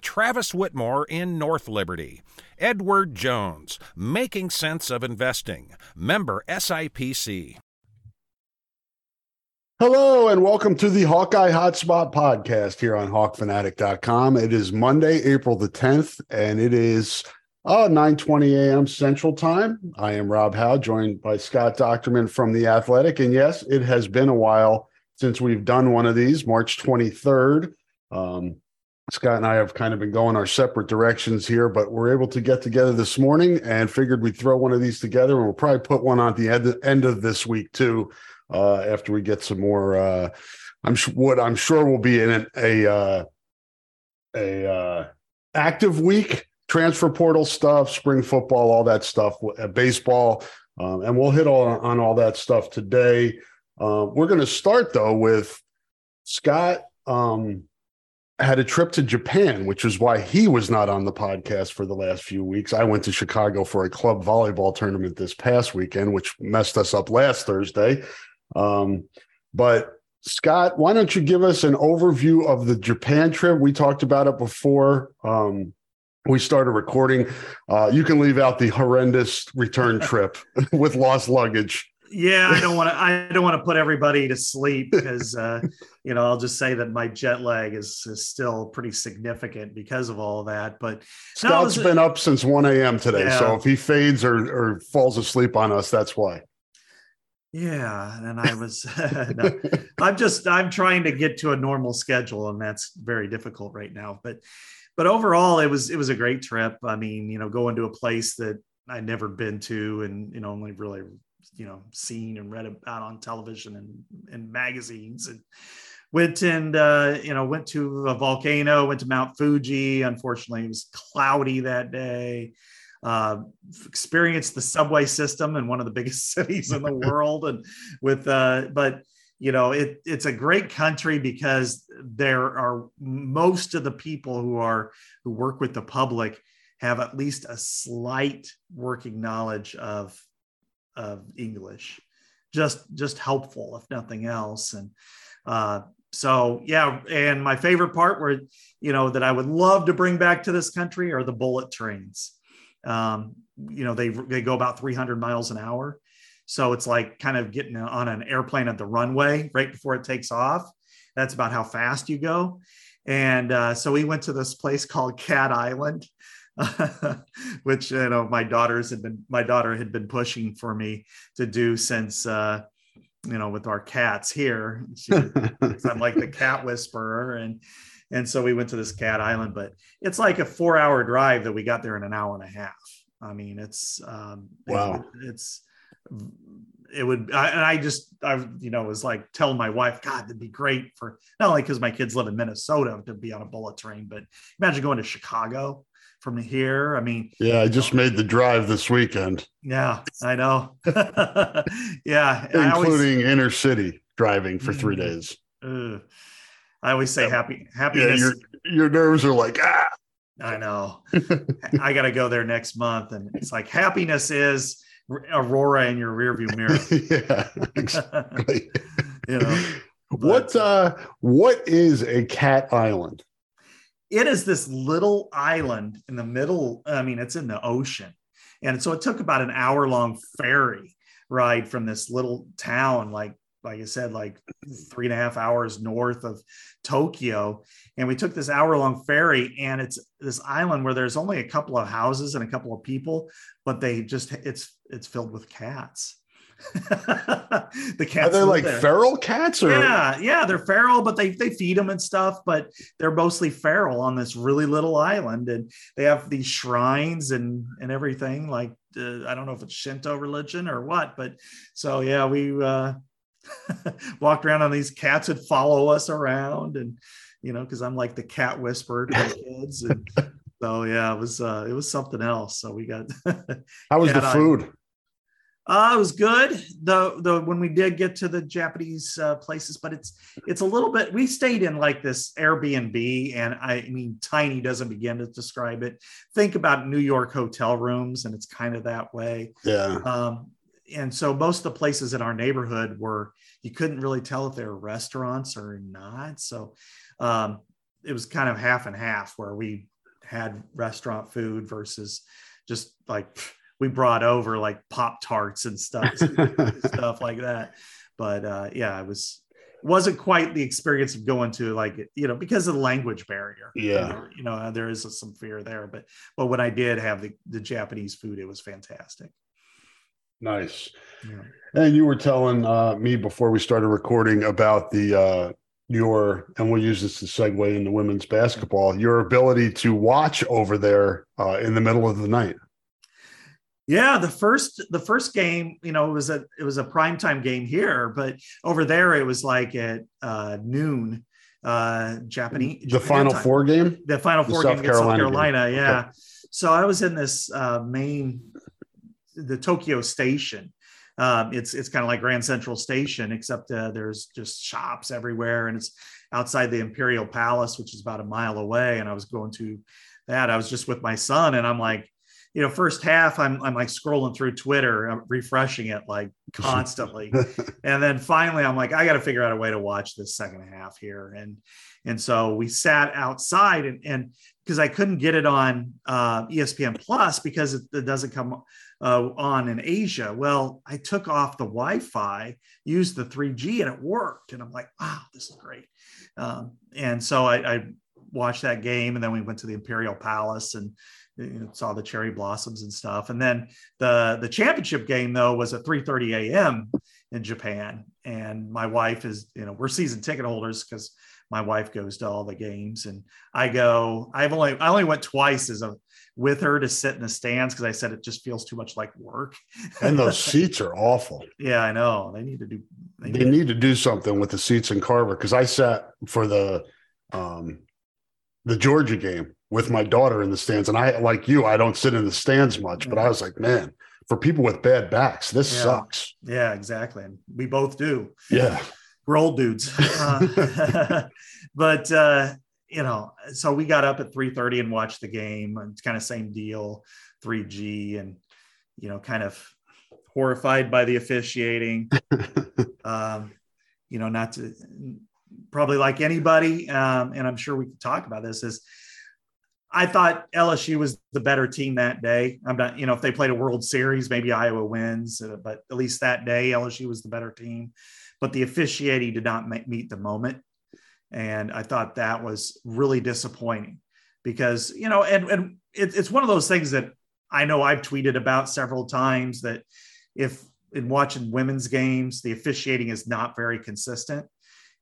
Travis Whitmore in North Liberty. Edward Jones, Making Sense of Investing, member SIPC. Hello and welcome to the Hawkeye Hotspot podcast here on hawkfanatic.com. It is Monday, April the 10th, and it is uh, 9 a.m. Central Time. I am Rob Howe, joined by Scott Dochterman from The Athletic. And yes, it has been a while since we've done one of these, March 23rd. Um, Scott and I have kind of been going our separate directions here, but we're able to get together this morning and figured we'd throw one of these together. And we'll probably put one on the end, end of this week, too uh, after we get some more. Uh, I'm sh- what I'm sure will be in a uh, a uh, active week, transfer portal stuff, spring football, all that stuff, uh, baseball, um, and we'll hit all on all that stuff today. Uh, we're going to start though with Scott. Um, had a trip to Japan, which is why he was not on the podcast for the last few weeks. I went to Chicago for a club volleyball tournament this past weekend, which messed us up last Thursday. Um, but Scott, why don't you give us an overview of the Japan trip? We talked about it before um, we started recording. Uh, you can leave out the horrendous return trip with lost luggage. Yeah, I don't want to. I don't want to put everybody to sleep because uh, you know I'll just say that my jet lag is, is still pretty significant because of all that. But Scott's no, been up since one a.m. today, yeah. so if he fades or, or falls asleep on us, that's why. Yeah, and I was no, I'm just I'm trying to get to a normal schedule and that's very difficult right now. But but overall it was it was a great trip. I mean, you know, going to a place that I'd never been to and you know only really you know seen and read about on television and, and magazines and went and uh, you know went to a volcano went to mount fuji. Unfortunately it was cloudy that day. Uh, experienced the subway system in one of the biggest cities in the world, and with uh, but you know it, it's a great country because there are most of the people who are who work with the public have at least a slight working knowledge of of English, just just helpful if nothing else, and uh, so yeah and my favorite part where you know that i would love to bring back to this country are the bullet trains um, you know, they they go about 300 miles an hour. So it's like kind of getting on an airplane at the runway right before it takes off. That's about how fast you go. And uh, so we went to this place called Cat Island, which you know my daughters had been my daughter had been pushing for me to do since uh, you know with our cats here. She, I'm like the cat whisperer, and and so we went to this cat island, but it's like a four hour drive that we got there in an hour and a half. I mean, it's, um, wow. It, it's, it would, I, and I just, I, you know, was like telling my wife, God, that'd be great for not only because my kids live in Minnesota to be on a bullet train, but imagine going to Chicago from here. I mean, yeah, I just made the drive this weekend. Yeah, I know. yeah, including always, inner city driving for three mm-hmm. days. Uh, I always say happy happiness. Yeah, your, your nerves are like ah. I know. I got to go there next month, and it's like happiness is Aurora in your rearview mirror. yeah, exactly. you know, what uh, what is a cat island? It is this little island in the middle. I mean, it's in the ocean. And so it took about an hour long ferry ride from this little town, like like I said, like three and a half hours north of Tokyo. And we took this hour long ferry, and it's this island where there's only a couple of houses and a couple of people, but they just it's it's filled with cats. the cats are they like there. feral cats or yeah yeah they're feral but they they feed them and stuff but they're mostly feral on this really little island and they have these shrines and and everything like uh, i don't know if it's shinto religion or what but so yeah we uh walked around on these cats would follow us around and you know because i'm like the cat whisperer to the kids and so yeah it was uh it was something else so we got how was the food uh, it was good. The the when we did get to the Japanese uh, places, but it's it's a little bit. We stayed in like this Airbnb, and I, I mean, tiny doesn't begin to describe it. Think about New York hotel rooms, and it's kind of that way. Yeah. Um, and so most of the places in our neighborhood were you couldn't really tell if they were restaurants or not. So um, it was kind of half and half, where we had restaurant food versus just like we brought over like pop tarts and stuff stuff like that. But uh yeah it was wasn't quite the experience of going to like you know because of the language barrier. Yeah. You know there is some fear there but but when i did have the, the japanese food it was fantastic. Nice. Yeah. and you were telling uh, me before we started recording about the uh your and we'll use this to segue into women's basketball your ability to watch over there uh, in the middle of the night yeah, the first the first game, you know, it was a it was a primetime game here, but over there it was like at uh, noon uh Japanese the final time. four game? The final four the game South Carolina, South Carolina yeah. Okay. so I was in this uh main the Tokyo station. Um it's it's kind of like Grand Central Station except uh, there's just shops everywhere and it's outside the Imperial Palace which is about a mile away and I was going to that. I was just with my son and I'm like you know, first half, I'm, I'm like scrolling through Twitter, I'm refreshing it like constantly. and then finally, I'm like, I got to figure out a way to watch this second half here. And, and so we sat outside and, and because I couldn't get it on uh, ESPN Plus because it, it doesn't come uh, on in Asia. Well, I took off the Wi Fi, used the 3G, and it worked. And I'm like, wow, this is great. Um, and so I, I watched that game, and then we went to the Imperial Palace and you know, saw the cherry blossoms and stuff. And then the the championship game though was at 3:30 a.m. in Japan, and my wife is you know we're season ticket holders because my wife goes to all the games, and I go. I've only I only went twice as a with her to sit in the stands because I said it just feels too much like work. and those seats are awful. Yeah, I know. They need to do. They need, they need to do something with the seats in Carver because I sat for the um the Georgia game with my daughter in the stands. And I, like you, I don't sit in the stands much, but I was like, man, for people with bad backs, this yeah. sucks. Yeah, exactly. And we both do. Yeah. We're old dudes. Uh, but, uh, you know, so we got up at 3.30 and watched the game. It's kind of same deal, 3G and, you know, kind of horrified by the officiating. um, you know, not to probably like anybody, um, and I'm sure we could talk about this, is – I thought LSU was the better team that day. I'm not, you know, if they played a World Series, maybe Iowa wins, uh, but at least that day, LSU was the better team. But the officiating did not meet the moment. And I thought that was really disappointing because, you know, and, and it, it's one of those things that I know I've tweeted about several times that if in watching women's games, the officiating is not very consistent.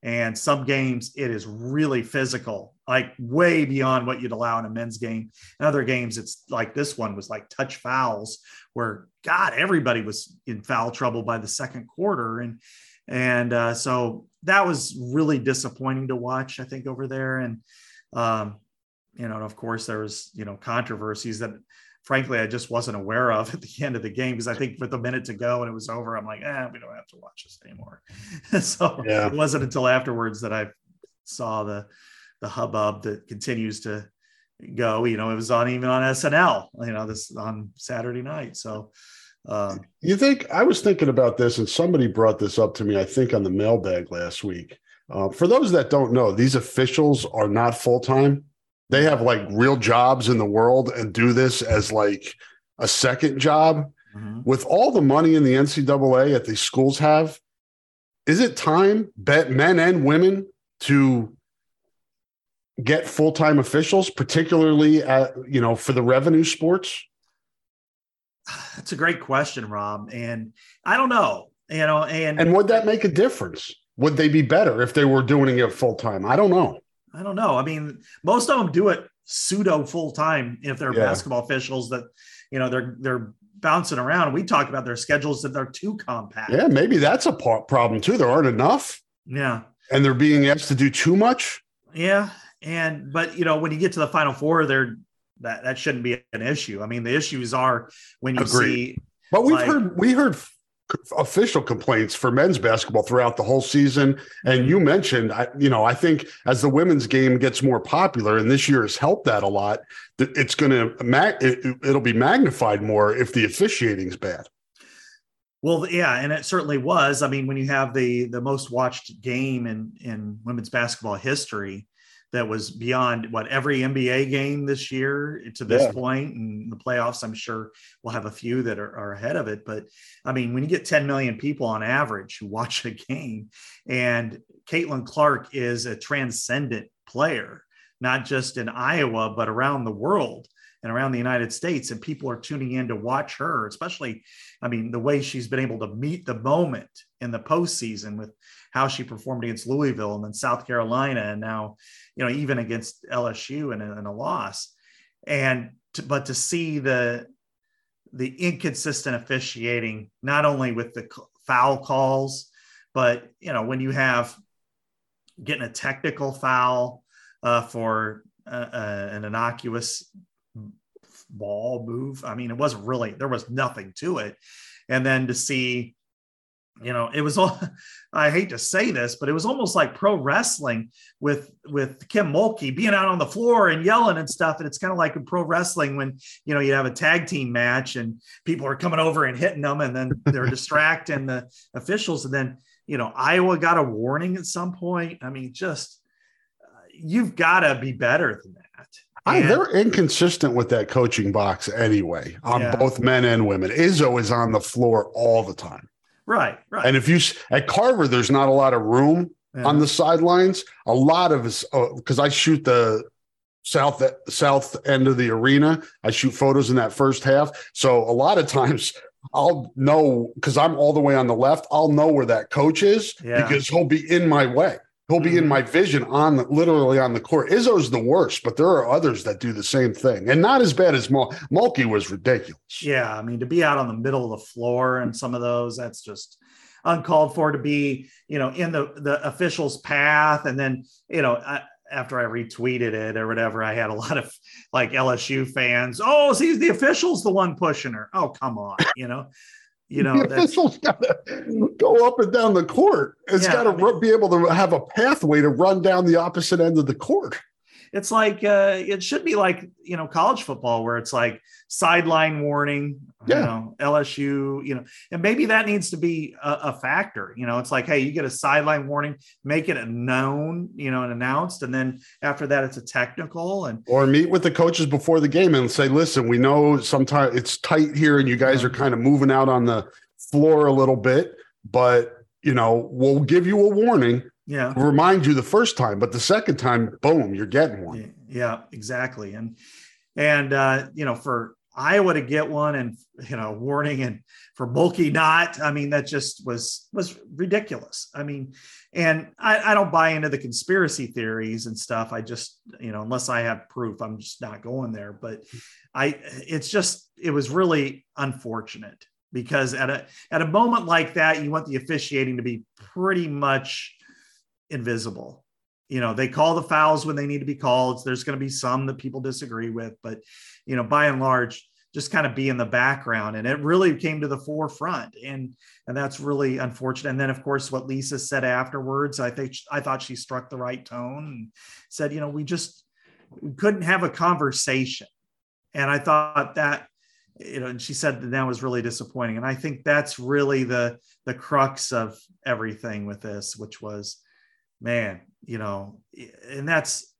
And some games, it is really physical, like way beyond what you'd allow in a men's game. In other games, it's like this one was like touch fouls, where God, everybody was in foul trouble by the second quarter. And and uh, so that was really disappointing to watch, I think, over there. And um, you know, and of course, there was you know controversies that frankly, I just wasn't aware of at the end of the game because I think with a minute to go and it was over, I'm like, eh, we don't have to watch this anymore. so yeah. it wasn't until afterwards that I saw the the hubbub that continues to go. You know, it was on even on SNL, you know, this on Saturday night. So um, you think I was thinking about this, and somebody brought this up to me, I think on the mailbag last week. Uh, for those that don't know, these officials are not full time. They have like real jobs in the world and do this as like a second job mm-hmm. with all the money in the NCAA that these schools have. Is it time, bet men and women, to get full time officials, particularly at you know for the revenue sports? That's a great question, Rob. And I don't know, you know, and and would that make a difference? Would they be better if they were doing it full time? I don't know. I don't know. I mean, most of them do it pseudo full time if they're yeah. basketball officials that you know they're they're bouncing around. We talk about their schedules that they're too compact. Yeah, maybe that's a problem too. There aren't enough. Yeah, and they're being asked to do too much. Yeah, and but you know when you get to the final four, they're that that shouldn't be an issue. I mean, the issues are when you Agreed. see. But we've like, heard we heard official complaints for men's basketball throughout the whole season. And you mentioned, I, you know, I think as the women's game gets more popular, and this year has helped that a lot, it's going to it'll be magnified more if the officiating's bad. Well, yeah, and it certainly was. I mean, when you have the the most watched game in in women's basketball history, that was beyond what every NBA game this year to this yeah. point, and the playoffs. I'm sure we'll have a few that are, are, ahead of it. But I mean, when you get 10 million people on average who watch a game, and Caitlin Clark is a transcendent player, not just in Iowa but around the world and around the United States, and people are tuning in to watch her, especially, I mean, the way she's been able to meet the moment in the postseason with how she performed against Louisville and then South Carolina, and now, you know, even against LSU and, and a loss. And to, but to see the the inconsistent officiating, not only with the foul calls, but you know, when you have getting a technical foul uh, for uh, uh, an innocuous ball move. I mean, it wasn't really, there was nothing to it. And then to see you know it was all i hate to say this but it was almost like pro wrestling with with kim mulkey being out on the floor and yelling and stuff and it's kind of like in pro wrestling when you know you have a tag team match and people are coming over and hitting them and then they're distracting the officials and then you know iowa got a warning at some point i mean just uh, you've got to be better than that I, they're inconsistent with that coaching box anyway on yeah. both men and women. Izzo is on the floor all the time. Right, right. And if you at Carver, there's not a lot of room yeah. on the sidelines. A lot of us, because uh, I shoot the south south end of the arena. I shoot photos in that first half. So a lot of times I'll know because I'm all the way on the left. I'll know where that coach is yeah. because he'll be in my way. He'll be mm-hmm. in my vision on the, literally on the court. Izzo's the worst, but there are others that do the same thing, and not as bad as Mul- Mulkey was ridiculous. Yeah, I mean to be out on the middle of the floor and some of those, that's just uncalled for. To be, you know, in the the official's path, and then you know. I, after I retweeted it or whatever, I had a lot of like LSU fans. Oh, see, the official's the one pushing her. Oh, come on, you know you know, the official's got to go up and down the court. It's yeah, got to I mean, be able to have a pathway to run down the opposite end of the court it's like uh, it should be like you know college football where it's like sideline warning yeah. you know lsu you know and maybe that needs to be a, a, factor you know it's like hey you get a sideline warning make it a known you know and announced and then after that it's a technical and or meet with the coaches before the game and say listen we know sometimes it's tight here and you guys are kind of moving out on the floor a little bit but you know we'll give you a warning yeah. Remind you the first time but the second time boom you're getting one. Yeah exactly. And and uh you know for iowa to get one and you know warning and for Mulkey not i mean that just was was ridiculous. I mean and I, I don't buy into the conspiracy theories and stuff. I just you know unless i have proof i'm just not going there. But i it's just it was really unfortunate because at a at a moment like that you want the officiating to be pretty much invisible. You know, they call the fouls when they need to be called. There's going to be some that people disagree with, but you know, by and large, just kind of be in the background. And it really came to the forefront, and and that's really unfortunate. And then, of course, what Lisa said afterwards, I think I thought she struck the right tone and said, you know, we just we couldn't have a conversation. And I thought that you know, and she said that that was really disappointing. And I think that's really the the crux of everything with this, which was man, you know, and that's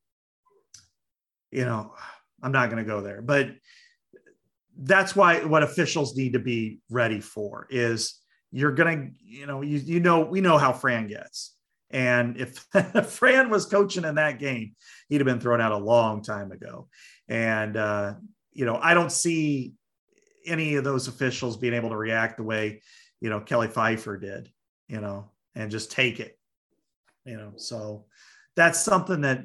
you know, I'm not going to go there, but that's why what officials need to be ready for is you're going to, you know, you, you know, we know how Fran gets. And if Fran was coaching in that game, he'd have been thrown out a long time ago. And, uh, you know, I don't see any of those officials being able to react the way, you know, Kelly Pfeiffer did, you know, and just take it, you know. So that's something that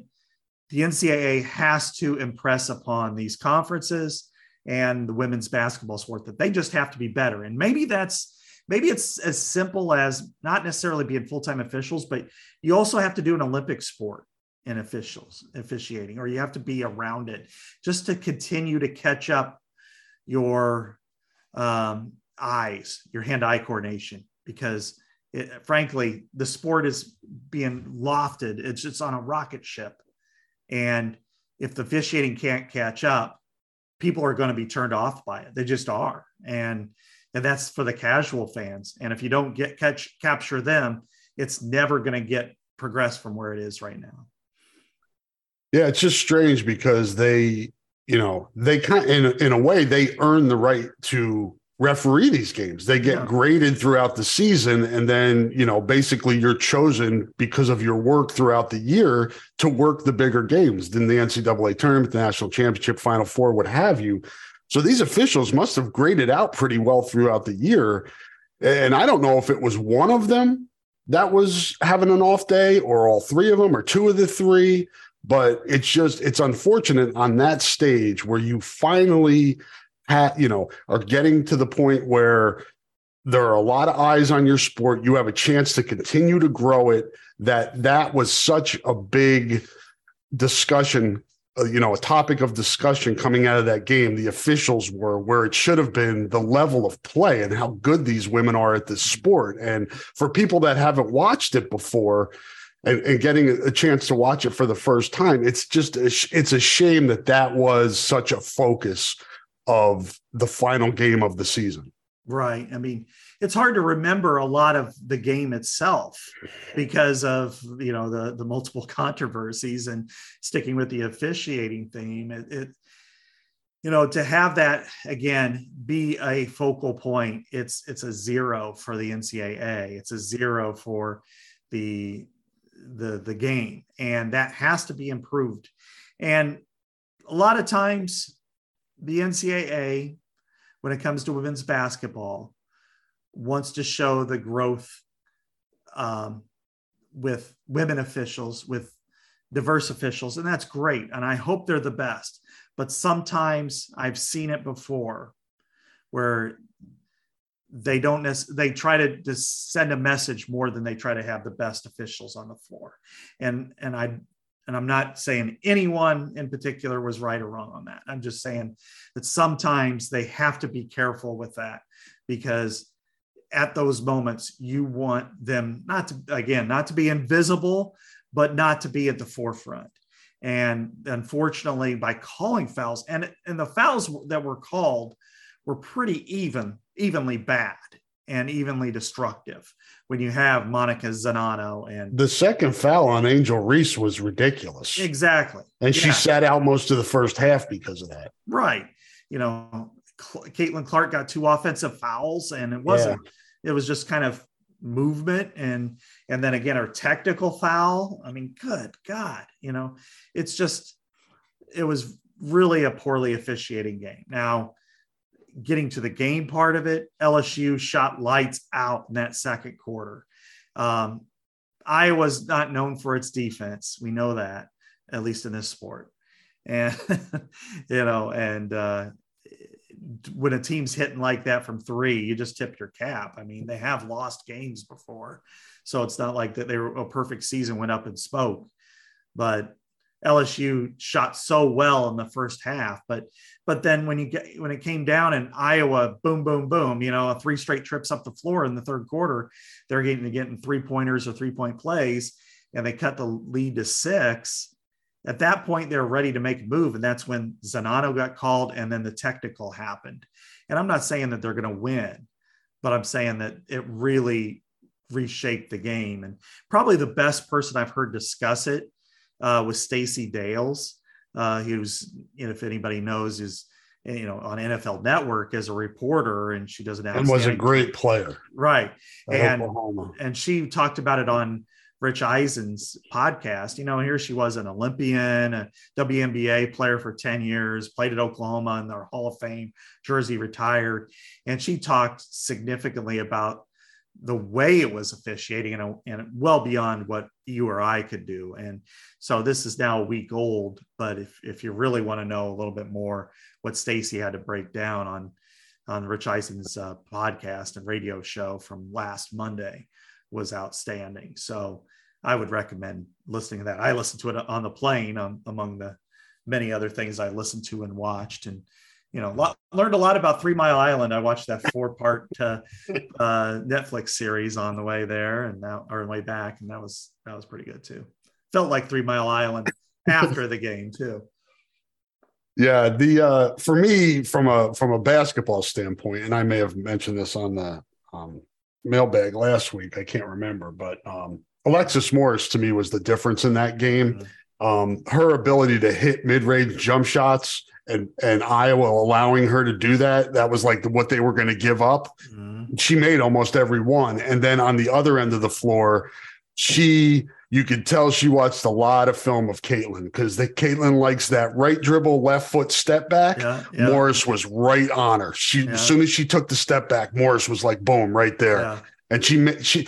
the NCAA has to impress upon these conferences and the women's basketball sport that they just have to be better. And maybe that's maybe it's as simple as not necessarily being full-time officials, but you also have to do an Olympic sport in officials officiating, or you have to be around it just to continue to catch up your um, eyes, your hand-eye coordination, because it, frankly, the sport is being lofted. It's it's on a rocket ship, and if the officiating can't catch up, people are going to be turned off by it. They just are, and and that's for the casual fans. And if you don't get catch capture them, it's never going to get progress from where it is right now. Yeah, it's just strange because they, you know, they kind in in a way they earn the right to referee these games. They get yeah. graded throughout the season, and then you know, basically, you're chosen because of your work throughout the year to work the bigger games than the NCAA tournament, the national championship, Final Four, what have you. So these officials must have graded out pretty well throughout the year, and I don't know if it was one of them that was having an off day, or all three of them, or two of the three but it's just it's unfortunate on that stage where you finally have you know are getting to the point where there are a lot of eyes on your sport. You have a chance to continue to grow it. That that was such a big discussion uh, you know a topic of discussion coming out of that game. The officials were where it should have been the level of play and how good these women are at this sport. And for people that haven't watched it before and, and, getting a chance to watch it for the first time it's just a, it's a shame that that was such a focus of the final game of the season. Right. I mean it's hard to remember a lot of the game itself because of you know the the multiple controversies and sticking with the officiating theme. It, it you know to have that again be a focal point it's it's a zero for the ncaa it's a zero for the the the game. And that has to be improved. And a lot of times the ncaa when it comes to women's basketball wants to show the growth um, with women officials with diverse officials and that's great and i hope they're the best. But sometimes i've seen it before where they don't they try to just send a message more than they try to have the best officials on the floor. And and i and i'm not saying anyone in particular was right or wrong on that. I'm just saying that sometimes they have to be careful with that because at those moments you want them not to again not to be invisible but not to be at the forefront. And unfortunately by calling fouls and and the fouls that were called were pretty even evenly bad and evenly destructive when you have Monika Czinano and the second foul on Angel Reese was ridiculous. Exactly. And yeah. she sat out most of the first half because of that. Right. You know, Caitlin Clark got two offensive fouls and it wasn't, yeah. it was just kind of movement and and then again our technical foul. I mean, good God, you know, it's just it was really a poorly officiating game. Now, getting to the game part of it, LSU shot lights out in that second quarter. Um, Iowa's not known for its defense. We know that, at least in this sport. And, you know, and uh, when a team's hitting like that from three, you just tip your cap. I mean, they have lost games before. So it's not like that they were a perfect season went up and spoke. But LSU shot so well in the first half, but but then when you get when it came down in Iowa, boom, boom, boom, you know, three straight trips up the floor in the third quarter, they're getting getting three pointers or three point plays, and they cut the lead to six. At that point, they're ready to make a move, and that's when Czinano got called, and then the technical happened. And I'm not saying that they're going to win, but I'm saying that it really reshaped the game. And probably the best person I've heard discuss it uh, with Stacey Dales. Uh, he was, you know, if anybody knows, is you know on NFL Network as a reporter, and she does an and was a great player, right? And Oklahoma. and she talked about it on Rich Eisen's podcast. You know, here she was an Olympian, a WNBA player for 10 years, played at Oklahoma in their Hall of Fame jersey, retired. And she talked significantly about the way it was officiating and, and well beyond what you or I could do. And so this is now a week old, but if, if you really want to know a little bit more what Stacey had to break down on, on Rich Eisen's uh, podcast and radio show from last Monday was outstanding. So I would recommend listening to that. I listened to it on the plane um, among the many other things I listened to and watched and you know, lot, learned a lot about Three Mile Island. I watched that four part uh, uh, Netflix series on the way there and now or way back, and that was that was pretty good too. Felt like Three Mile Island after the game too. Yeah, the uh, for me from a from a basketball standpoint, and I may have mentioned this on the um, mailbag last week. I can't remember, but um, Alexis Morris to me was the difference in that game. Mm-hmm. Um, her ability to hit mid range jump shots and and Iowa allowing her to do that, that was like what they were going to give up. Mm-hmm. She made almost every one. And then on the other end of the floor, she you could tell she watched a lot of film of Caitlin because the Caitlin likes that right dribble, left foot step back. Yeah, yeah. Morris was right on her. She yeah. as soon as she took the step back, Morris was like boom right there. And she she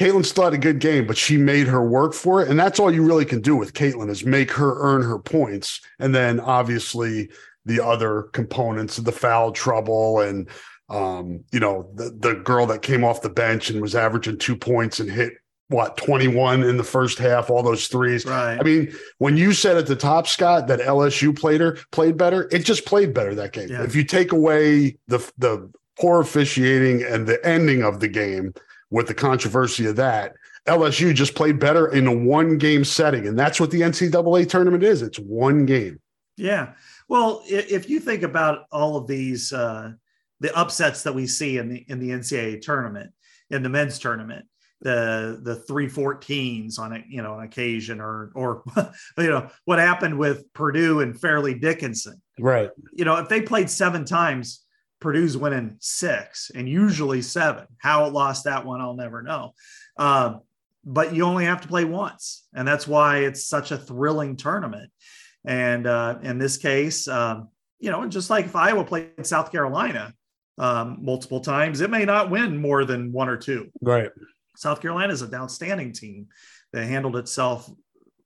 Caitlin still had a good game, but she made her work for it. And that's all you really can do with Caitlin is make her earn her points. And then obviously the other components of the foul trouble and um, you know, the the girl that came off the bench and was averaging two points and hit what 21 in the first half, all those threes. Right. I mean, when you said at the top, Scott, that LSU played her played better, it just played better that game. Yeah. If you take away the the poor officiating and the ending of the game, with the controversy of that. LSU just played better in a one game setting. And that's what the NCAA tournament is it's one game. Yeah. Well, if you think about all of these, uh, the upsets that we see in the in the NCAA tournament, in the men's tournament, the the three fourteens on a you know on occasion, or or you know what happened with Purdue and Fairleigh Dickinson, right? You know, if they played seven times, Purdue's winning six and usually seven. How it lost that one, I'll never know. Uh, but you only have to play once, and that's why it's such a thrilling tournament. And uh, in this case, um, you know, just like if Iowa played South Carolina um, multiple times, it may not win more than one or two. Right. South Carolina is an outstanding team that handled itself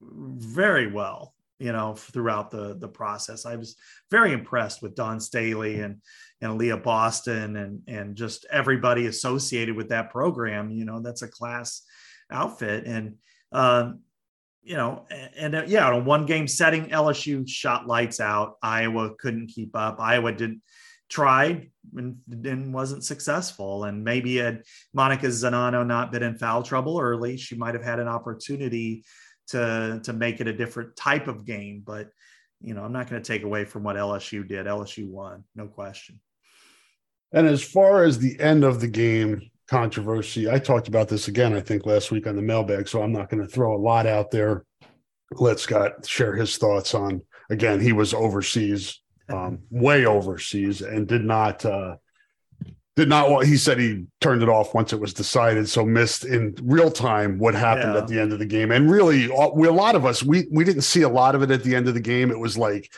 very well you know throughout the the process i was very impressed with Dawn Staley and and Leah Boston and and just everybody associated with that program. You know, that's a class outfit, and um, you know, and, and uh, yeah, a one game setting, LSU shot lights out. Iowa couldn't keep up. Iowa didn't tried and, and wasn't successful. And maybe had Monika Czinano not been in foul trouble early, she might have had an opportunity to to make it a different type of game. But you know, I'm not going to take away from what LSU did. LSU won, no question. And as far as the end of the game controversy, I talked about this again, I think last week on the mailbag. So I'm not going to throw a lot out there. Let Scott share his thoughts on. Again, he was overseas, um, way overseas, and did not uh, did not. want He said he turned it off once it was decided, so missed in real time what happened yeah. at the end of the game. And really, we, a lot of us we we didn't see a lot of it at the end of the game. It was like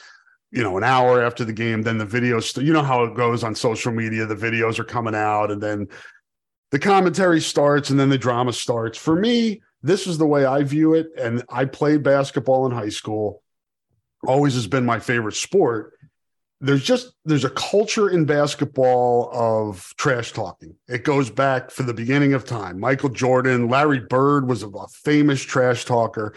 you know, an hour after the game, then the videos, you know how it goes on social media, the videos are coming out and then the commentary starts and then the drama starts. For me, this is the way I view it. And I played basketball in high school, always has been my favorite sport. There's just there's a culture in basketball of trash talking. It goes back for the beginning of time. Michael Jordan, Larry Bird was a famous trash talker.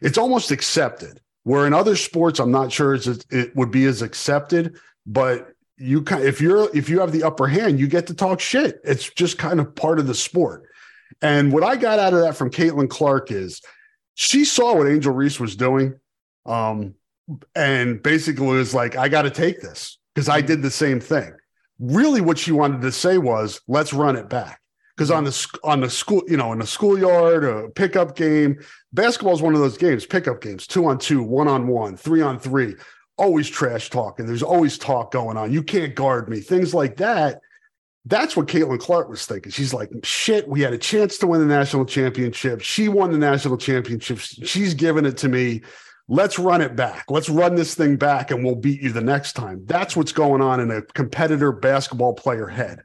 It's almost accepted where in other sports, I'm not sure it would be as accepted, but you kind if you're if you have the upper hand, you get to talk shit. It's just kind of part of the sport. And what I got out of that from Caitlin Clark is she saw what Angel Reese was doing. Um, and basically was like, I got to take this because I did the same thing. Really, what she wanted to say was, let's run it back because on the on the school, you know, in a schoolyard, a pickup game, basketball is one of those games, pickup games, two on two, one on one, three on three. Always trash talking. There's always talk going on. You can't guard me. Things like that. That's what Caitlin Clark was thinking. She's like, shit, we had a chance to win the national championship. She won the national championship. She's giving it to me. Let's run it back. Let's run this thing back and we'll beat you the next time. That's what's going on in a competitor basketball player head.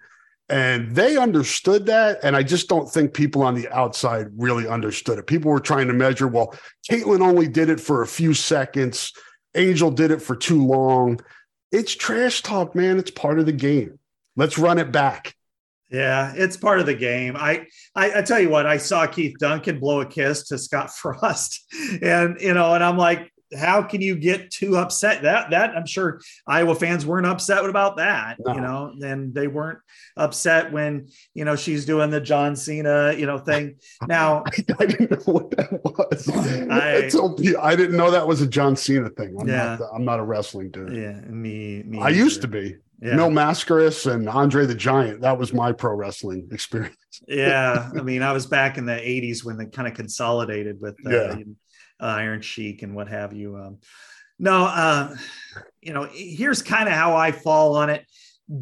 And they understood that. And I just don't think people on the outside really understood it. People were trying to measure, well, Caitlin only did it for a few seconds. Angel did it for too long. It's trash talk, man. It's part of the game. Let's run it back. Yeah, it's part of the game. I, I, I tell you what, I saw Keith Duncan blow a kiss to Scott Frost, and you know, and I'm like, how can you get too upset? That that I'm sure Iowa fans weren't upset about that, no. you know, and they weren't upset when you know she's doing the John Cena, you know, thing. Now I, didn't know what that was. I, I, didn't know that was a John Cena thing. I'm yeah. not I'm not a wrestling dude. Yeah, me, me I either. used to be. Yeah. Mil Mascaras and Andre the Giant. That was my pro wrestling experience. yeah. I mean, I was back in the 80s when they kind of consolidated with uh, yeah. Iron Sheik and what have you. Um, no, uh, you know, here's kind of how I fall on it.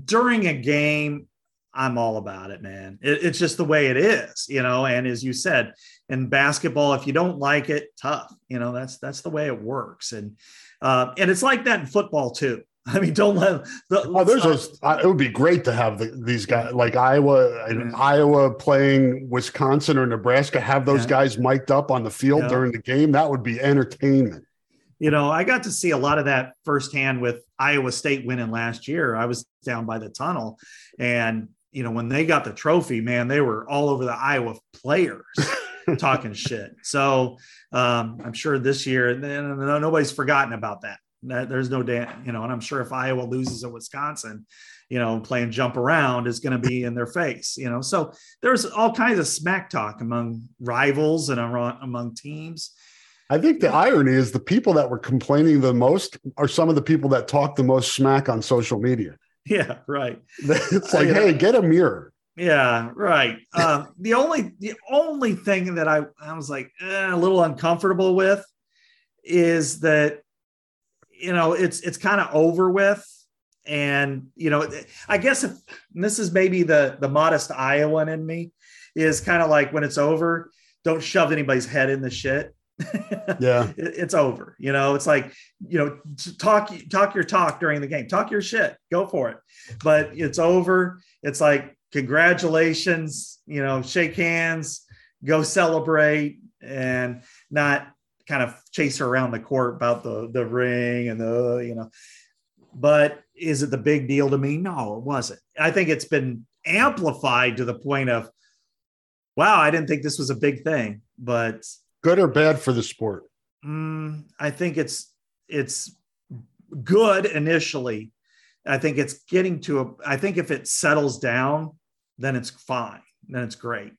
During a game, I'm all about it, man. It, it's just the way it is, you know. And as you said, in basketball, if you don't like it, tough. You know, that's that's the way it works. And uh, and it's like that in football too. I mean, don't let. The, oh, there's those. it would be great to have the, these guys like Iowa, yeah. Iowa playing Wisconsin or Nebraska. Have those yeah. guys mic'd up on the field yeah. during the game. That would be entertainment. You know, I got to see a lot of that firsthand with Iowa State winning last year. I was down by the tunnel, and you know when they got the trophy, man, they were all over the Iowa players. talking shit. So um, I'm sure this year, nobody's forgotten about that. There's no damn, you know, and I'm sure if Iowa loses at Wisconsin, you know, playing jump around is going to be in their face, you know. So there's all kinds of smack talk among rivals and among teams. I think the irony is the people that were complaining the most are some of the people that talk the most smack on social media. Yeah, right. It's like, uh, hey, get a mirror. Yeah, right. Um, the only the only thing that I I was like eh, a little uncomfortable with is that you know, it's it's kind of over with. And you know, I guess if this is maybe the the modest Iowan in me is kind of like when it's over, don't shove anybody's head in the shit. yeah, it's over. You know, it's like you know, talk talk your talk during the game, talk your shit, go for it. But it's over. It's like congratulations. You know, shake hands, go celebrate, and not kind of chase her around the court about the the ring and the you know. But is it the big deal to me? No it wasn't. I think it's been amplified to the point of wow i didn't think this was a big thing but good or bad for the sport? Mm, i think it's it's good initially. I think it's getting to a i think if it settles down then it's fine then it's great.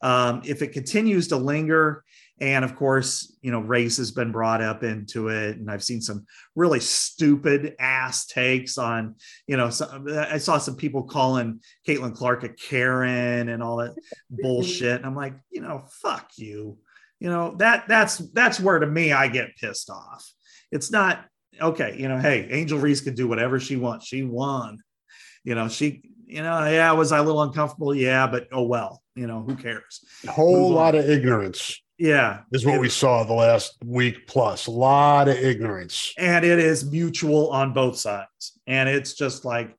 Um, if it continues to linger and of course, you know, race has been brought up into it. And I've seen some really stupid ass takes on, you know, some, I saw some people calling Caitlin Clark a Karen and all that bullshit. And I'm like, you know, fuck you. You know, that that's that's where to me I get pissed off. It's not okay, you know, hey, Angel Reese can do whatever she wants. She won. You know, she, you know, yeah, was I a little uncomfortable? Yeah, but oh well, you know, who cares? A whole lot of ignorance yeah. Is what we saw the last week plus. A lot of ignorance. And it is mutual on both sides. And it's just like,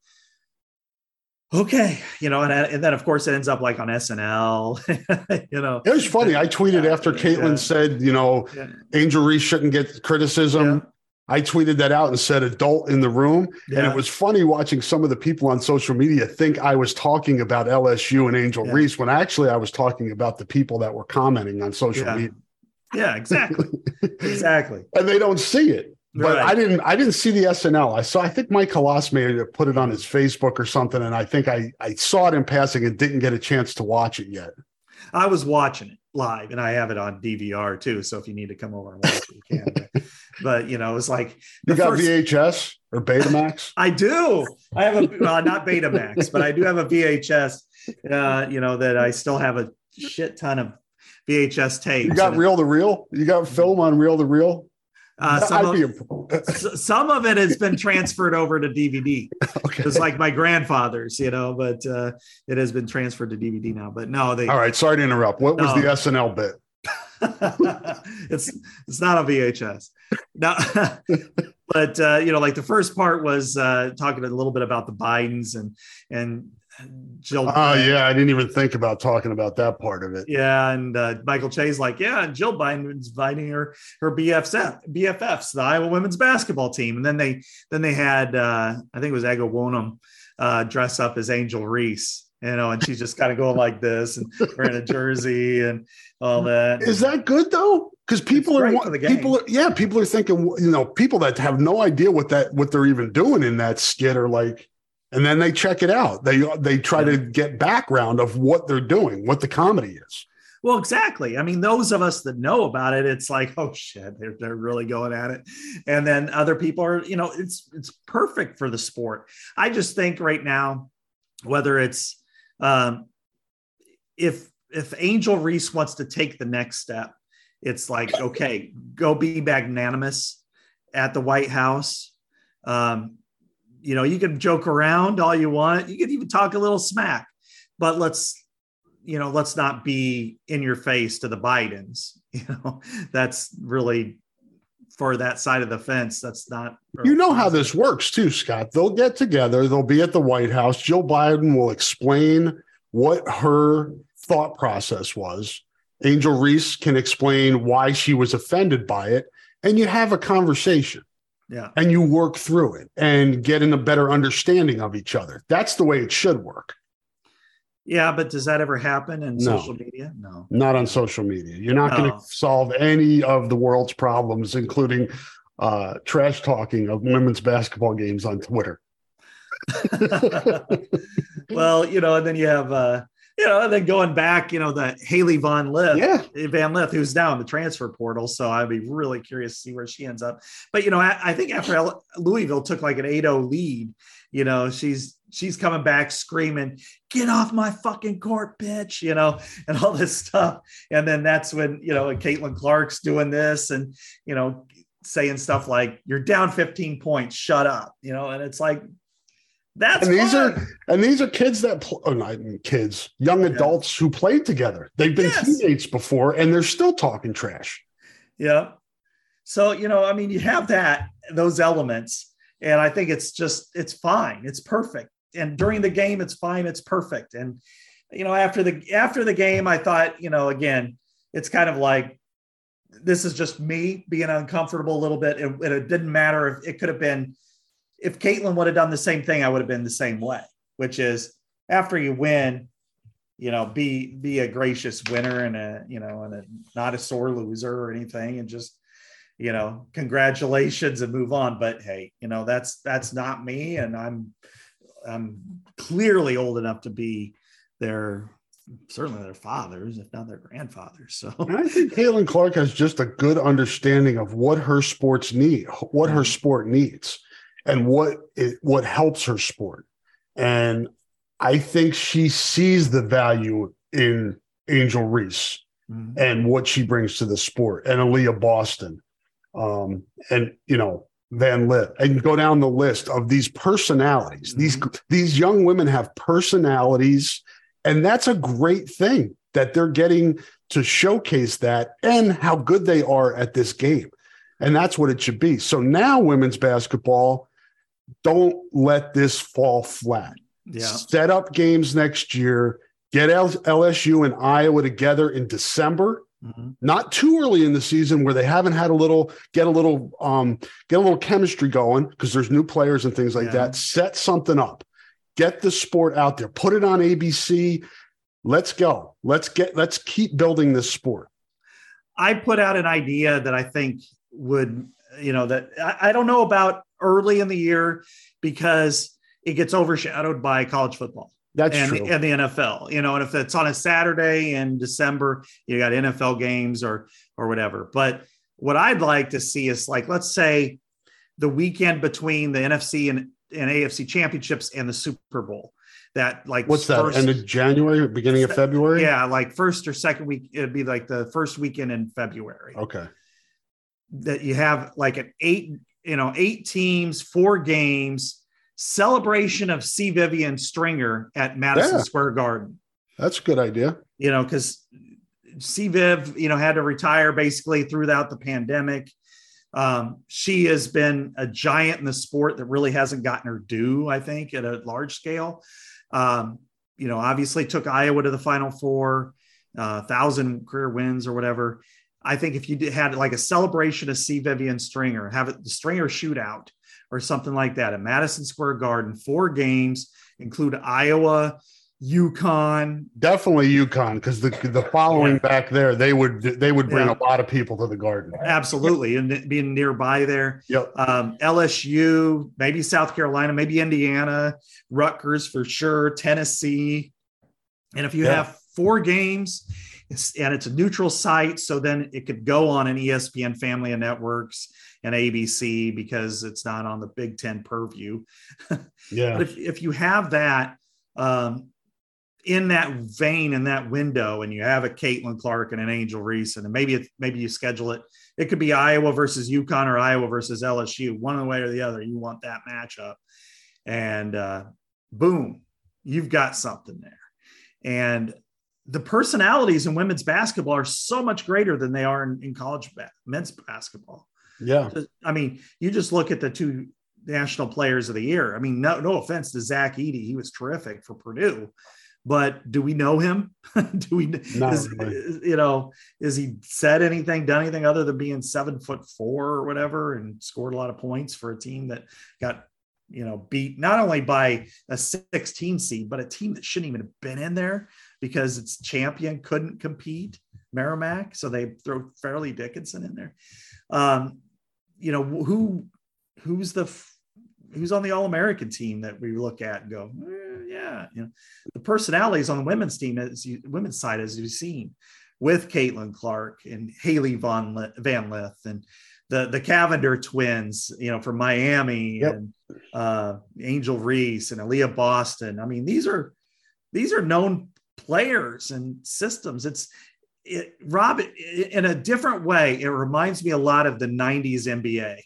okay, you know, and, and then of course it ends up like on SNL, you know. It was funny. I tweeted after Caitlin yeah. said, you know, yeah. Angel Reese shouldn't get criticism. I tweeted that out and said adult in the room. Yeah. And it was funny watching some of the people on social media think I was talking about LSU and Angel yeah. Reese when actually I was talking about the people that were commenting on social yeah. media. Yeah, exactly. exactly. And they don't see it. But right. I didn't I didn't see the SNL. I saw I think Mike Hlas may have put it on his Facebook or something. And I think I, I saw it in passing and didn't get a chance to watch it yet. I was watching it live and I have it on DVR too. So if you need to come over and watch it, you can. but you know, it was like you got first, VHS or Betamax. I do. I have a well, not Betamax, but I do have a VHS. Uh, you know that I still have a shit ton of VHS tapes. You got reel to reel. You got film on reel to reel. Uh, some, of, some of it has been transferred over to DVD. Okay. It's like my grandfather's, you know, but uh, it has been transferred to DVD now. But no, they. All right, sorry to interrupt. What was no. the SNL bit? it's it's not a VHS. No, but uh, you know, like the first part was uh, talking a little bit about the Bidens and and Jill. Oh yeah, I didn't even think about talking about that part of it. Yeah, and uh, Michael Che's like, yeah, and Jill Biden is inviting her her BFFs, BFFs, the Iowa women's basketball team, and then they then they had uh, I think it was Ego Nwodim uh, dress up as Angel Reese. You know, and she's just kind of going like this and wearing a jersey and all that. Is that good though? Because people are people are yeah, people are thinking you know people that have no idea what that what they're even doing in that skit are like and then they check it out. They they try to get background of what they're doing, what the comedy is. Well, exactly. I mean, those of us that know about it, it's like, oh shit, they're, they're really going at it. And then other people are, you know, it's it's perfect for the sport. I just think right now, whether it's um, if if Angel Reese wants to take the next step, it's like, okay, go be magnanimous at the White House. Um, you know, you can joke around all you want. You can even talk a little smack, but let's, you know, let's not be in your face to the Bidens. You know, that's really for that side of the fence. That's not. You know how this works too, Scott. They'll get together. They'll be at the White House. Jill Biden will explain what her thought process was. Angel Reese can explain why she was offended by it, and you have a conversation. Yeah. And you work through it and get in a better understanding of each other. That's the way it should work. Yeah, but does that ever happen in no, social media? No. Not on social media. You're not no. going to solve any of the world's problems, including uh, trash talking of women's basketball games on Twitter. well, you know, and then you have uh, you know, and then going back, you know, the Hailey Van Lith, yeah. Van Lith, who's now in the transfer portal. So I'd be really curious to see where she ends up. But, you know, I, I think after Louisville took like an 8-0 lead, you know, she's she's coming back screaming, get off my fucking court, bitch, you know, and all this stuff. And then that's when, you know, Caitlin Clark's doing this and, you know, saying stuff like, you're down 15 points, shut up, you know, and it's like, that's and these fun. are and these are kids that pl- oh, not kids, young adults yeah. who played together. They've been yes. teammates before, and they're still talking trash. Yeah. So you know, I mean, you have that those elements, and I think it's just it's fine. It's perfect. And during the game, it's fine. It's perfect. And you know, after the after the game, I thought, you know, again, it's kind of like this is just me being uncomfortable a little bit. and it didn't matter if it could have been if Caitlin would have done the same thing, I would have been the same way, which is after you win, you know, be be a gracious winner and a you know and a not a sore loser or anything, and just you know congratulations and move on. But hey, you know that's that's not me, and I'm I'm clearly old enough to be their certainly their fathers, if not their grandfathers. So and I think Caitlin Clark has just a good understanding of what her sports need, what her sport needs and what it, what helps her sport. And I think she sees the value in Angel Reese mm-hmm. and what she brings to the sport, and Aliyah Boston, um, and you know Van Lith, and go down the list of these personalities. Mm-hmm. These these young women have personalities, and that's a great thing that they're getting to showcase that and how good they are at this game. And that's what it should be. So now women's basketball don't let this fall flat. Yeah. Set up games next year. Get LSU and Iowa together in December. Mm-hmm. Not too early in the season where they haven't had a little get a little um get a little chemistry going because there's new players and things like yeah. that. Set something up. Get the sport out there. Put it on ABC. Let's go. Let's get let's keep building this sport. I put out an idea that I think would, you know, that I, I don't know about early in the year because it gets overshadowed by college football. That's and, true. And the NFL, you know, and if it's on a Saturday in December, you got NFL games or or whatever. But what I'd like to see is like, let's say the weekend between the NFC and, and AFC championships and the Super Bowl. That like what's that? First, end of January, beginning of February? Yeah, like first or second week. It'd be like the first weekend in February. Okay. That you have like an eight, you know, eight teams, four games, celebration of C. Vivian Stringer at Madison yeah. Square Garden. That's a good idea. You know, because C. Viv, you know, had to retire basically throughout the pandemic. Um, she has been a giant in the sport that really hasn't gotten her due, I think, at a large scale. Um, you know, obviously took Iowa to the Final Four, uh, thousand career wins or whatever. I think if you had like a celebration of C. Vivian Stringer, have it the Stringer shootout or something like that at Madison Square Garden, four games include Iowa, UConn. Definitely UConn because the the following yeah. back there they would they would bring yeah. a lot of people to the garden. Absolutely, and being nearby there. Yep. Um, LSU, maybe South Carolina, maybe Indiana, Rutgers for sure, Tennessee, and if you yeah. have four games. And it's a neutral site, so then it could go on an ESPN family of networks and ABC because it's not on the Big Ten purview. yeah. but if, if you have that, um, in that vein in that window and you have a Caitlin Clark and an Angel Reese and maybe it, maybe you schedule it it could be Iowa versus UConn or Iowa versus LSU one way or the other you want that matchup and uh, boom you've got something there and the personalities in women's basketball are so much greater than they are in, in college ba- men's basketball yeah I mean you just look at the two national players of the year I mean no no offense to Zach Edey he was terrific for Purdue but do we know him? do we, is, really. you know, is he said anything, done anything other than being seven foot four or whatever and scored a lot of points for a team that got, you know, beat not only by a 16 seed, but a team that shouldn't even have been in there because its champion couldn't compete, Merrimack. So they throw Fairleigh Dickinson in there. Um, you know, who, who's the, who's on the All American team that we look at and go, eh, yeah, you know, the personalities on the women's team, as you, women's side, as you've seen, with Caitlin Clark and Hailey Von Van Lith and the the Cavender twins, you know, from Miami yep. and uh, Angel Reese and Aliyah Boston. I mean, these are these are known players and systems. It's it, Rob, in a different way, it reminds me a lot of the '90s NBA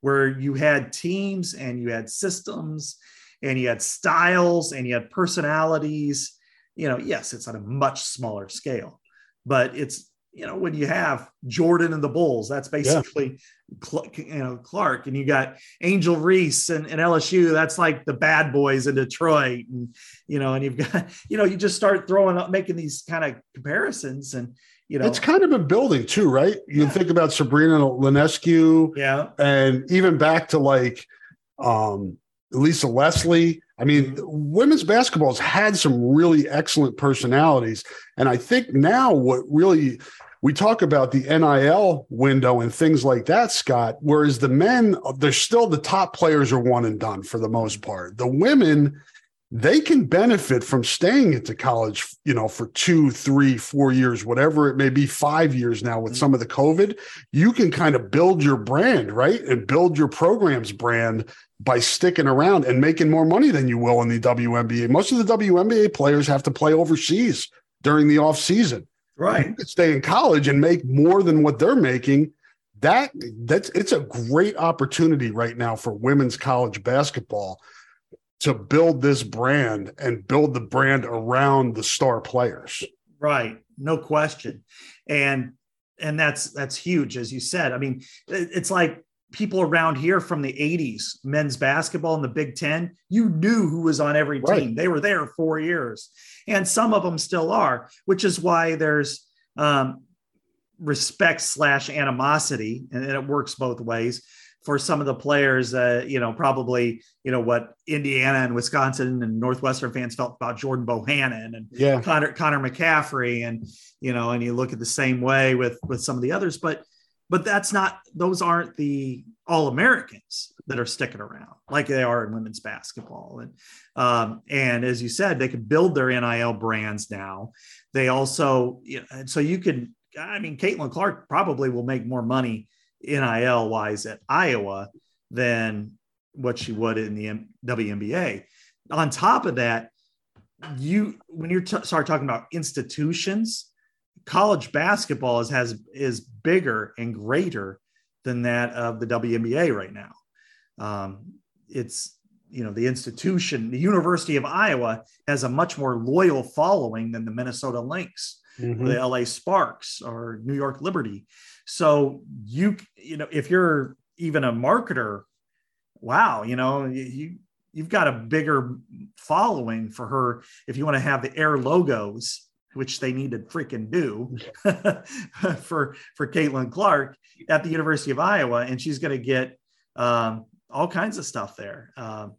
where you had teams and you had systems and you had styles and you had personalities. You know, yes, it's on a much smaller scale, but it's you know when you have Jordan and the Bulls, that's basically yeah. you know Clark, and you got Angel Reese and, and, LSU. That's like the bad boys in Detroit, and you know, and you've got you know you just start throwing up, making these kind of comparisons, and you know, it's kind of a building too, right? You think about Sabrina Ionescu, yeah, and even back to like um, Lisa Leslie. I mean, mm-hmm. women's basketball has had some really excellent personalities, and I think now what really we talk about the NIL window and things like that, Scott. Whereas the men, they're still the top players are one and done for the most part. The women they can benefit from staying at the college, you know, for two, three, four years, whatever it may be, five years now with mm-hmm. some of the COVID. You can kind of build your brand, right? And build your program's brand by sticking around and making more money than you will in the WNBA. Most of the WNBA players have to play overseas during the off season. Right. You could stay in college and make more than what they're making. That that's it's a great opportunity right now for women's college basketball to build this brand and build the brand around the star players. Right, no question. And and that's that's huge as you said. I mean, it's like people around here from the 80s, men's basketball in the Big 10, you knew who was on every team. Right. They were there 4 years. And some of them still are, which is why there's um, respect slash animosity and it works both ways for some of the players, uh, you know, probably, you know, what Indiana and Wisconsin and Northwestern fans felt about Jordan Bohannon and yeah. Connor, Connor McCaffery. And, you know, and you look at the same way with, with some of the others, but, but that's not, those aren't the all Americans that are sticking around like they are in women's basketball. And, um, and as you said, they can build their NIL brands now. They also, you know, so you can I mean, Caitlin Clark probably will make more money NIL wise at Iowa than what she would in the WNBA. On top of that, you when you t- start talking about institutions, college basketball is has is bigger and greater than that of the WNBA right now. Um, it's you know the institution, the University of Iowa has a much more loyal following than the Minnesota Lynx, mm-hmm. the LA Sparks, or New York Liberty. So you you know if you're even a marketer, wow, you know you you've got a bigger following for her if you want to have the air logos which they need to freaking do for for Caitlin Clark at the University of Iowa, and she's going to get um, all kinds of stuff there. Um,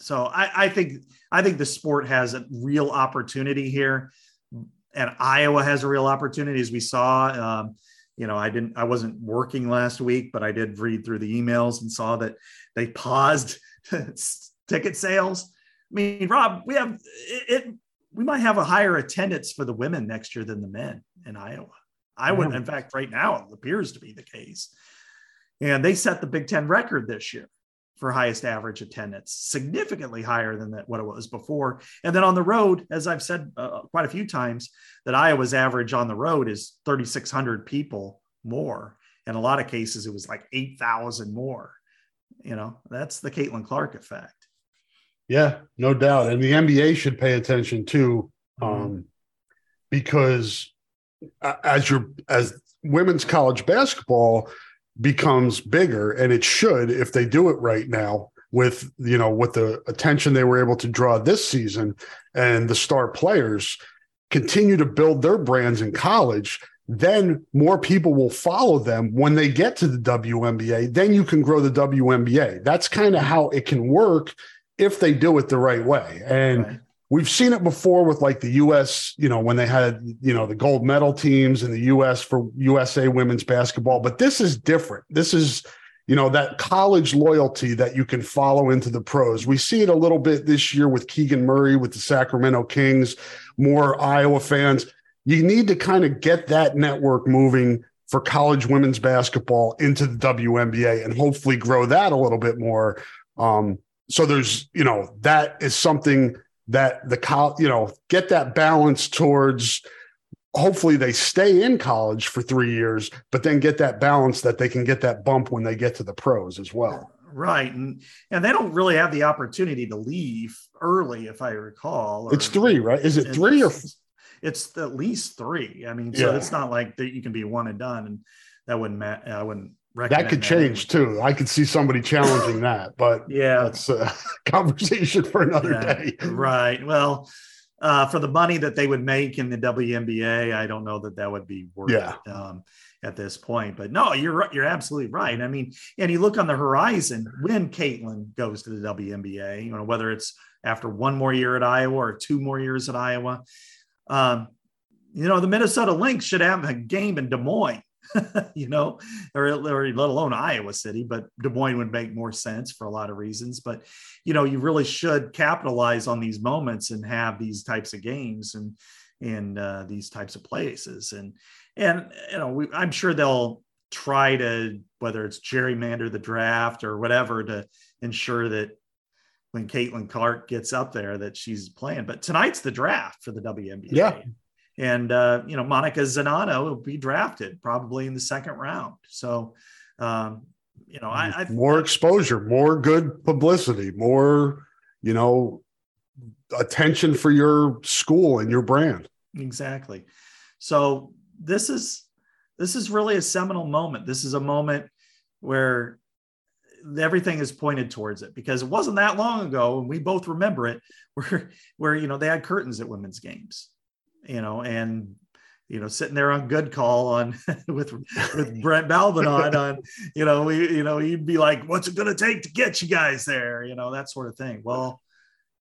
so I, I, think I think the sport has a real opportunity here, and Iowa has a real opportunity, as we saw. Um, you know, I didn't, I wasn't working last week, but I did read through the emails and saw that they paused ticket sales. I mean, Rob, we have it, it we might have a higher attendance for the women next year than the men in Iowa. I would, in fact, right now it appears to be the case. And they set the Big Ten record this year for highest average attendance, significantly higher than that, what it was before. And then on the road, as I've said uh, quite a few times, that Iowa's average on the road is 3,600 people more. In a lot of cases, it was like 8,000 more. You know, that's the Caitlin Clark effect. Yeah, no doubt. And the NBA should pay attention too, mm-hmm. um, because as your as women's college basketball becomes bigger, and it should if they do it right now with you know with the attention they were able to draw this season and the star players continue to build their brands in college then more people will follow them when they get to the WNBA then you can grow the WNBA that's kind of how it can work if they do it the right way. And right. we've seen it before with like the US, you know, when they had, you know, the gold medal teams in the US for USA women's basketball. But this is different. This is, you know, that college loyalty that you can follow into the pros. We see it a little bit this year with Keegan Murray with the Sacramento Kings, more Iowa fans. You need to kind of get that network moving for college women's basketball into the WNBA and hopefully grow that a little bit more. Um, so there's you know that is something that the college you know get that balance towards hopefully they stay in college for three years but then get that balance that they can get that bump when they get to the pros as well. Right. And and they don't really have the opportunity to leave early if i recall or, it's three right? Is it three or it's at least three. I mean so yeah. it's not like that you can be one and done and that wouldn't matter i wouldn't that could change that. too. I could see somebody challenging that, but yeah, that's a conversation for another yeah, day. Right. Well, uh, for the money that they would make in the WNBA, I don't know that that would be worth yeah. it um, at this point. But no, you're you're absolutely right. I mean, and you look on the horizon when Caitlin goes to the WNBA, you know, whether it's after one more year at Iowa or two more years at Iowa. Um, you know, the Minnesota Lynx should have a game in Des Moines you know, or, or let alone Iowa City, but Des Moines would make more sense for a lot of reasons. But, you know, you really should capitalize on these moments and have these types of games and, and uh, these types of places. And, and, you know, we, I'm sure they'll try to, whether it's gerrymander the draft or whatever, to ensure that when Caitlin Clark gets up there that she's playing. But tonight's the draft for the WNBA. Yeah. And, uh, you know, Monika Czinano will be drafted probably in the second round. So, um, you know, I, I more exposure, more good publicity, more, you know, attention for your school and your brand. Exactly. So this is this is really a seminal moment. This is a moment where everything is pointed towards it because it wasn't that long ago, and we both remember it, where where you know they had curtains at women's games you know, and you know, sitting there on good call on with with Brent Balvin on, on, you know, we, you know, he'd be like, what's it gonna take to get you guys there? You know, that sort of thing. Well,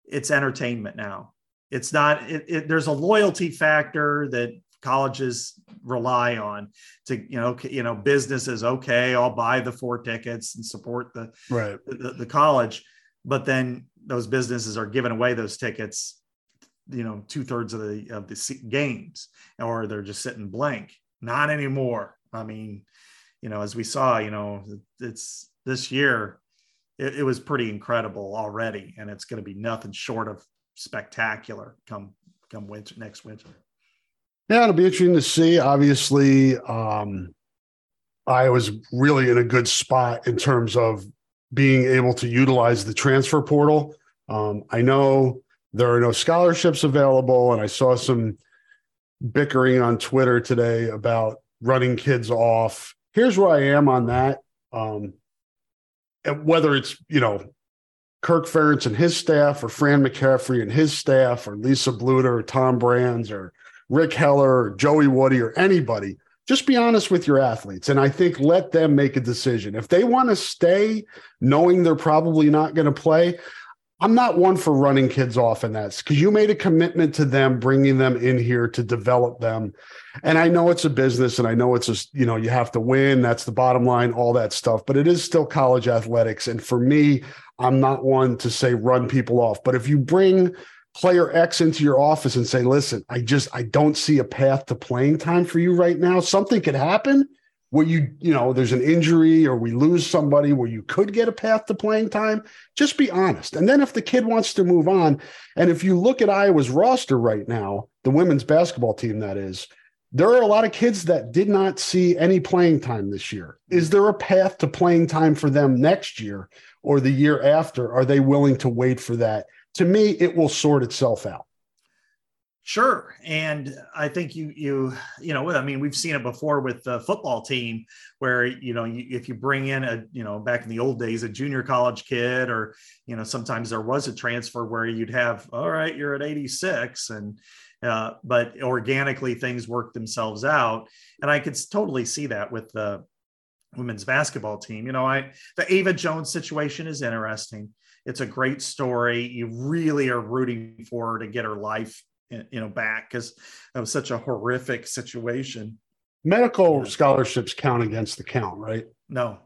it's entertainment now. It's not, it, it, there's a loyalty factor that colleges rely on to, you know, you know, businesses, okay, I'll buy the four tickets and support the, right. the, the college. But then those businesses are giving away those tickets you know two thirds of the of the games, or they're just sitting blank. not anymore. I mean, you know, as we saw, you know, it's this year, it, it was pretty incredible already, and it's going to be nothing short of spectacular come come winter next winter. Yeah, it'll be interesting to see. Obviously, um, I was really in a good spot in terms of being able to utilize the transfer portal. Um, I know there are no scholarships available, and I saw some bickering on Twitter today about running kids off. Here's where I am on that. Um, whether it's you know Kirk Ferentz and his staff, or Fran McCaffery and his staff, or Lisa Bluder, or Tom Brands, or Rick Heller, or Joey Woody, or anybody, just be honest with your athletes. And I think let them make a decision. If they want to stay knowing they're probably not going to play, I'm not one for running kids off in that because you made a commitment to them, bringing them in here to develop them. And I know it's a business and I know it's a, you know, you have to win. That's the bottom line, all that stuff, but it is still college athletics. And for me, I'm not one to say run people off. But if you bring player X into your office and say, listen, I just, I don't see a path to playing time for you right now, something could happen where you you know there's an injury or we lose somebody where you could get a path to playing time just be honest. And then if the kid wants to move on and if you look at iowa's roster right now the women's basketball team that is there are a lot of kids that did not see any playing time this year. Is there a path to playing time for them next year or the year after? Are they willing to wait for that? To me it will sort itself out Sure, and I think you you you know I mean we've seen it before with the football team where you know you, if you bring in a you know back in the old days a junior college kid or you know sometimes there was a transfer where you'd have all right you're at 86 and uh, but organically things work themselves out and I could totally see that with the women's basketball team. You know I the Ava Jones situation is interesting. It's a great story. You really are rooting for her to get her life you know back because it was such a horrific situation. Medical yeah. scholarships count against the count right? No.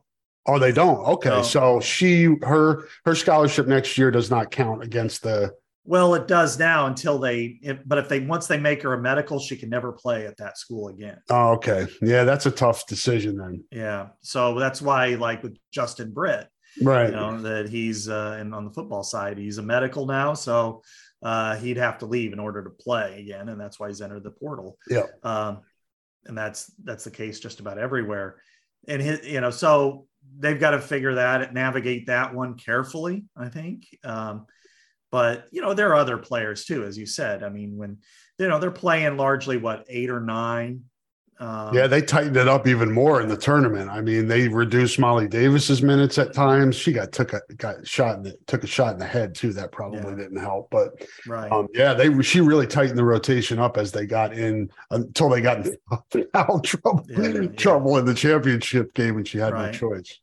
Oh they don't? Okay no. so she her her scholarship next year does not count against the well it does now until they but if they once they make her a medical she can never play at that school again. Oh okay. Yeah that's a tough decision then. Yeah so that's why like with justin britt right. you know that he's uh and on the football side he's a medical now so uh, he'd have to leave in order to play again, and that's why he's entered the portal. Yeah, um, and that's that's the case just about everywhere. And his, you know, so they've got to figure that navigate that one carefully. I think, um, but you know, there are other players too, as you said. I mean, when you know they're playing largely what eight or nine um, yeah, they tightened it up even more in the tournament. I mean, they reduced Molly Davis's minutes at times. She got took a got shot in the, took a shot in the head too. That probably yeah. didn't help. But right. um, yeah, they she really tightened the rotation up as they got in until they got in foul trouble yeah, trouble yeah. in the championship game, and she had right. no choice.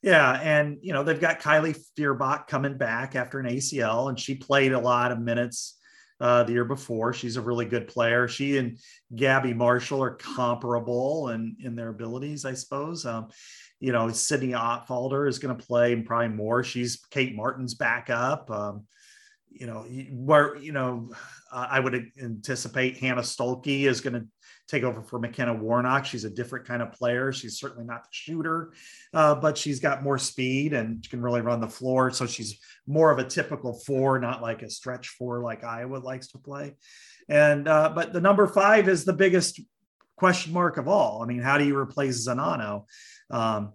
Yeah, and you know they've got Kylie Feuerbach coming back after an ACL, and she played a lot of minutes uh, the year before. She's a really good player. She and Gabby Marshall are comparable in, in their abilities, I suppose. Um, you know, Sydney Affolter is going to play and probably more. She's Kate Martin's backup. Um, you know, where, you know, uh, I would anticipate Hannah Stuelke is going to take over for McKenna Warnock. She's a different kind of player. She's certainly not the shooter, uh, but she's got more speed and can really run the floor. So she's more of a typical four, not like a stretch four like Iowa likes to play. And uh, but the number five is the biggest question mark of all. I mean, how do you replace Czinano? Um,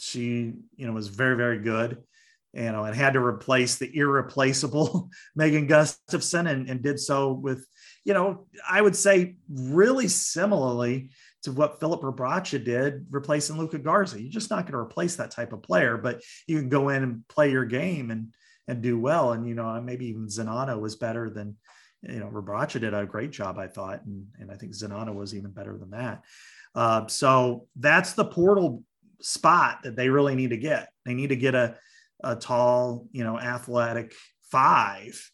she, you know, was very very good you know, and had to replace the irreplaceable Megan Gustafson and, and did so with you know, I would say really similarly to what Filip Rebraca did, replacing Luka Garza. You're just not going to replace that type of player, but you can go in and play your game and and do well. And you know, maybe even Czinano was better than you know Rebraca did a great job, I thought, and and I think Czinano was even better than that. Uh, so that's the portal spot that they really need to get. They need to get a a tall, you know, athletic five,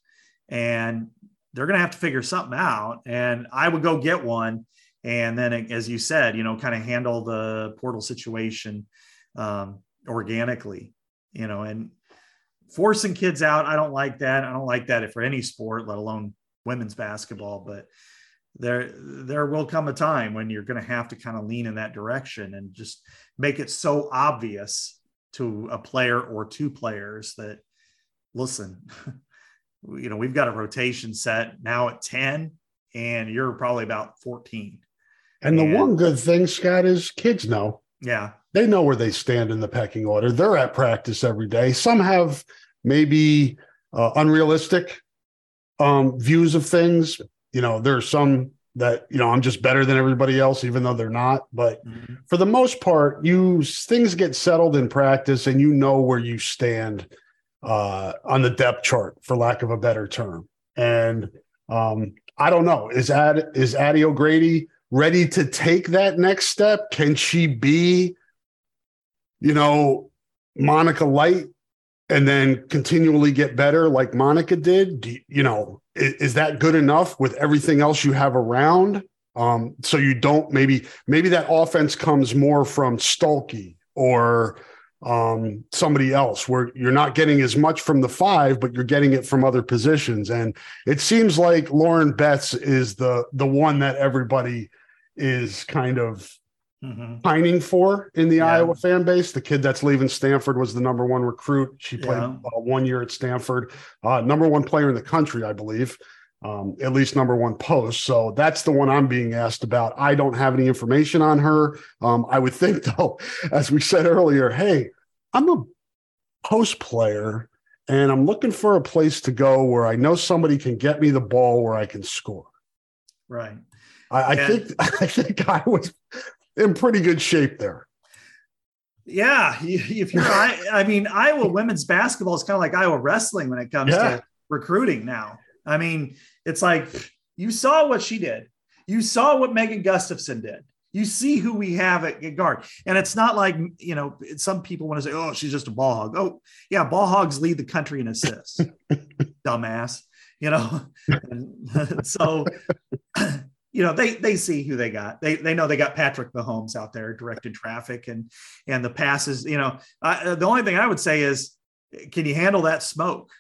and they're going to have to figure something out. And I would go get one. And then, as you said, you know, kind of handle the portal situation um, organically, you know, and forcing kids out. I don't like that. I don't like that if for any sport, let alone women's basketball. But there there will come a time when you're going to have to kind of lean in that direction and just make it so obvious to a player or two players that listen you know we've got a rotation set now at 10 and you're probably about 14 and the one good thing scott is kids know yeah they know where they stand in the pecking order they're at practice every day some have maybe uh, unrealistic um, views of things you know, there's some that, you know, I'm just better than everybody else, even though they're not. But mm-hmm. for the most part, you things get settled in practice and you know where you stand uh, on the depth chart, for lack of a better term. And um, I don't know, is Ad is Addie O'Grady ready to take that next step? Can she be, you know, Monika Light and then continually get better like Monika did? You, you, know, is, is, that good enough with everything else you have around? Um, so you don't maybe maybe that offense comes more from Stuelke or um, somebody else where you're not getting as much from the five, but you're getting it from other positions. And it seems like Lauren Betts is the the one that everybody is kind of mm-hmm. pining for in the yeah. Iowa fan base. The kid that's leaving Stanford was the number one recruit. She played yeah. uh, one year at Stanford, uh, number one player in the country, I believe. Um, at least number one post. So that's the one I'm being asked about. I don't have any information on her. Um, I would think, though, as we said earlier, hey, I'm a post player and I'm looking for a place to go where I know somebody can get me the ball where I can score. Right. I, I think I think I was in pretty good shape there. Yeah, if you're, I, I mean, Iowa women's basketball is kind of like Iowa wrestling when it comes yeah. to recruiting. Now, I mean, it's like you saw what she did, you saw what Megan Gustafson did. You see who we have at guard, and it's not like you know. Some people want to say, "Oh, she's just a ball hog." Oh, yeah, ball hogs lead the country in assists. Dumbass, you know. So you know they they see who they got. They they know they got Patrick Mahomes out there directing traffic and and the passes. You know, uh, the only thing I would say is, can you handle that smoke?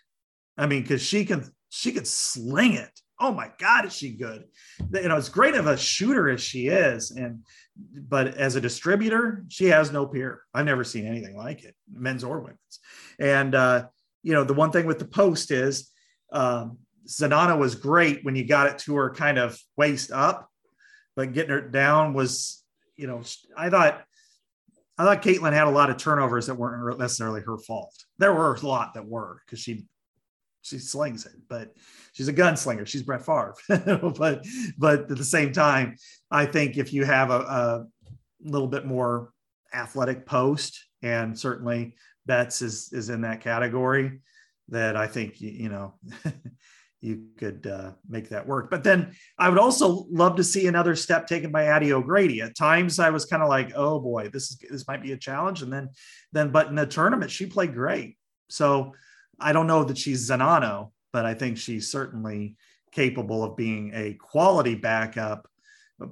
I mean, because she can she could sling it. Oh my God, is she good? You know, as great of a shooter as she is, and but as a distributor, she has no peer. I've never seen anything like it, men's or women's. And uh, you know, the one thing with the post is um, Czinano was great when you got it to her kind of waist up, but getting her down was, you know, I thought I thought Caitlin had a lot of turnovers that weren't necessarily her fault. There were a lot that were because she she slings it, but she's a gunslinger. She's Brett Favre. but but at the same time, I think if you have a, a little bit more athletic post, and certainly Betts is is in that category, that I think you know you could uh, make that work. But then I would also love to see another step taken by Addie O'Grady. At times I was kind of like, oh boy, this is this might be a challenge. And then then but in the tournament she played great. So I don't know that she's Czinano, but I think she's certainly capable of being a quality backup,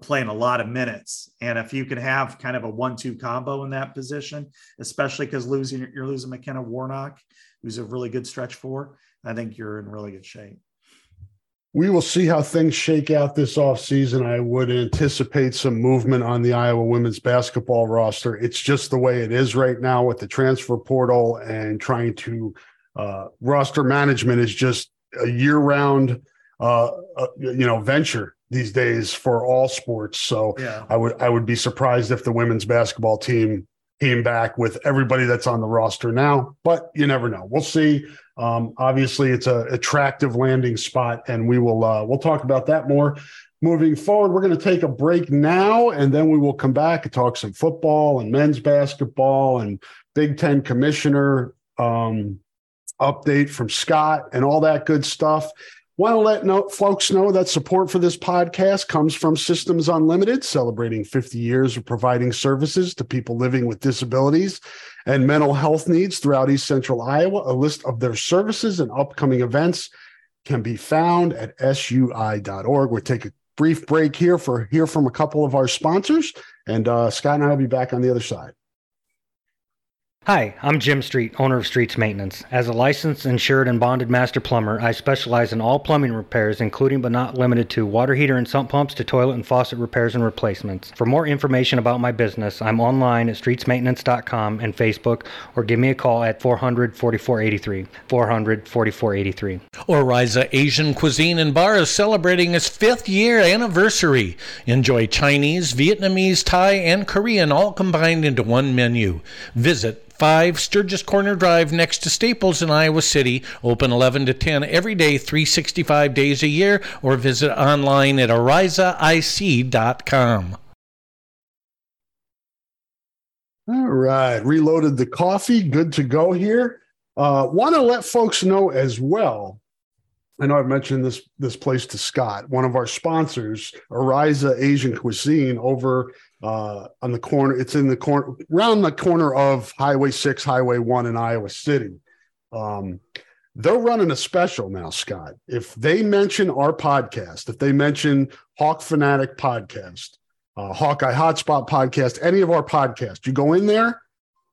playing a lot of minutes. And if you can have kind of a one-two combo in that position, especially because losing you're losing McKenna Warnock, who's a really good stretch four, I think you're in really good shape we will see how things shake out this offseason. I would anticipate some movement on the Iowa women's basketball roster. It's just the way it is right now with the transfer portal and trying to uh, roster management is just a year round, uh, uh, you know, venture these days for all sports. So yeah. I would I would be surprised if the women's basketball team came back with everybody that's on the roster now, but you never know. We'll see. Um, obviously, it's a attractive landing spot, and we will uh, we'll talk about that more moving forward. We're going to take a break now, and then we will come back and talk some football and men's basketball and Big Ten commissioner um, update from Scott and all that good stuff. Want to let know, folks know that support for this podcast comes from Systems Unlimited, celebrating 50 years of providing services to people living with disabilities and mental health needs throughout East Central Iowa. A list of their services and upcoming events can be found at sui.org. We'll take a brief break here for hear from a couple of our sponsors, and uh, Scott and I will be back on the other side. Hi, I'm Jim Street, owner of Streets Maintenance. As a licensed, insured, and bonded master plumber, I specialize in all plumbing repairs, including but not limited to water heater and sump pumps to toilet and faucet repairs and replacements. For more information about my business, I'm online at streetsmaintenance.com and Facebook, or give me a call at 400 4483. 400 4483. Oriza Asian Cuisine and Bar is celebrating its fifth year anniversary. Enjoy Chinese, Vietnamese, Thai, and Korean all combined into one menu. Visit 5 Sturgis Corner Drive next to Staples in Iowa City. Open 11 to 10 every day, 365 days a year, or visit online at arizaic.com. All right. Reloaded the coffee. Good to go here. Uh, Want to let folks know as well. I know I've mentioned this this place to Scott, one of our sponsors, Ariza Asian Cuisine over uh, on the corner. It's in the corner, around the corner of Highway 6, Highway 1 in Iowa City. Um, they're running a special now, Scott. If they mention our podcast, if they mention Hawk Fanatic podcast, uh, Hawkeye Hotspot podcast, any of our podcasts, you go in there,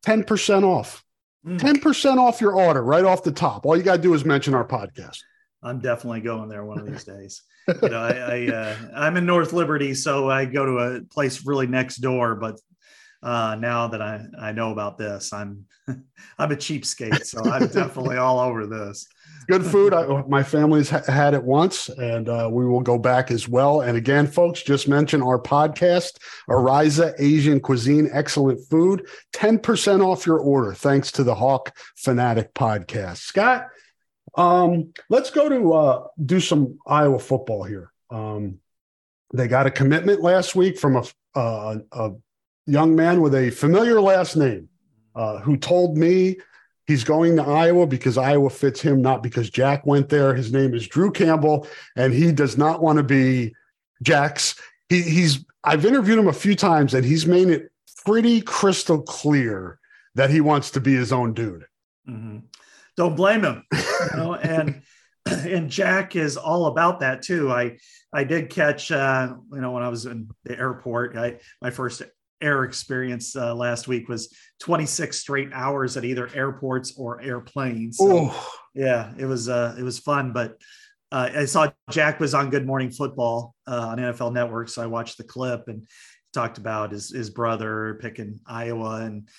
10% off. Mm. 10% off your order right off the top. All you got to do is mention our podcast. I'm definitely going there one of these days. You know, I, I uh, I'm in North Liberty, so I go to a place really next door. But uh, now that I I know about this, I'm I'm a cheapskate, so I'm definitely all over this. Good food. I, my family's ha- had it once, and uh, we will go back as well. And again, folks, just mention our podcast, Ariza Asian Cuisine, excellent food, ten percent off your order, thanks to the Hawk Fanatic podcast. Scott, um, let's go to uh, do some Iowa football here. Um, they got a commitment last week from a, uh, a young man with a familiar last name uh, who told me he's going to Iowa because Iowa fits him, not because Jack went there. His name is Drew Campbell, and he does not want to be Jack's. He, he's I've interviewed him a few times, and he's made it pretty crystal clear that he wants to be his own dude. Mm-hmm don't blame him. You know, and and Jack is all about that too. I I did catch uh, you know when I was in the airport. I my first air experience uh, last week was 26 straight hours at either airports or airplanes. So, yeah, it was uh, it was fun, but. Uh, I saw Jack was on Good Morning Football uh, on NFL Network, so I watched the clip and talked about his his brother picking Iowa and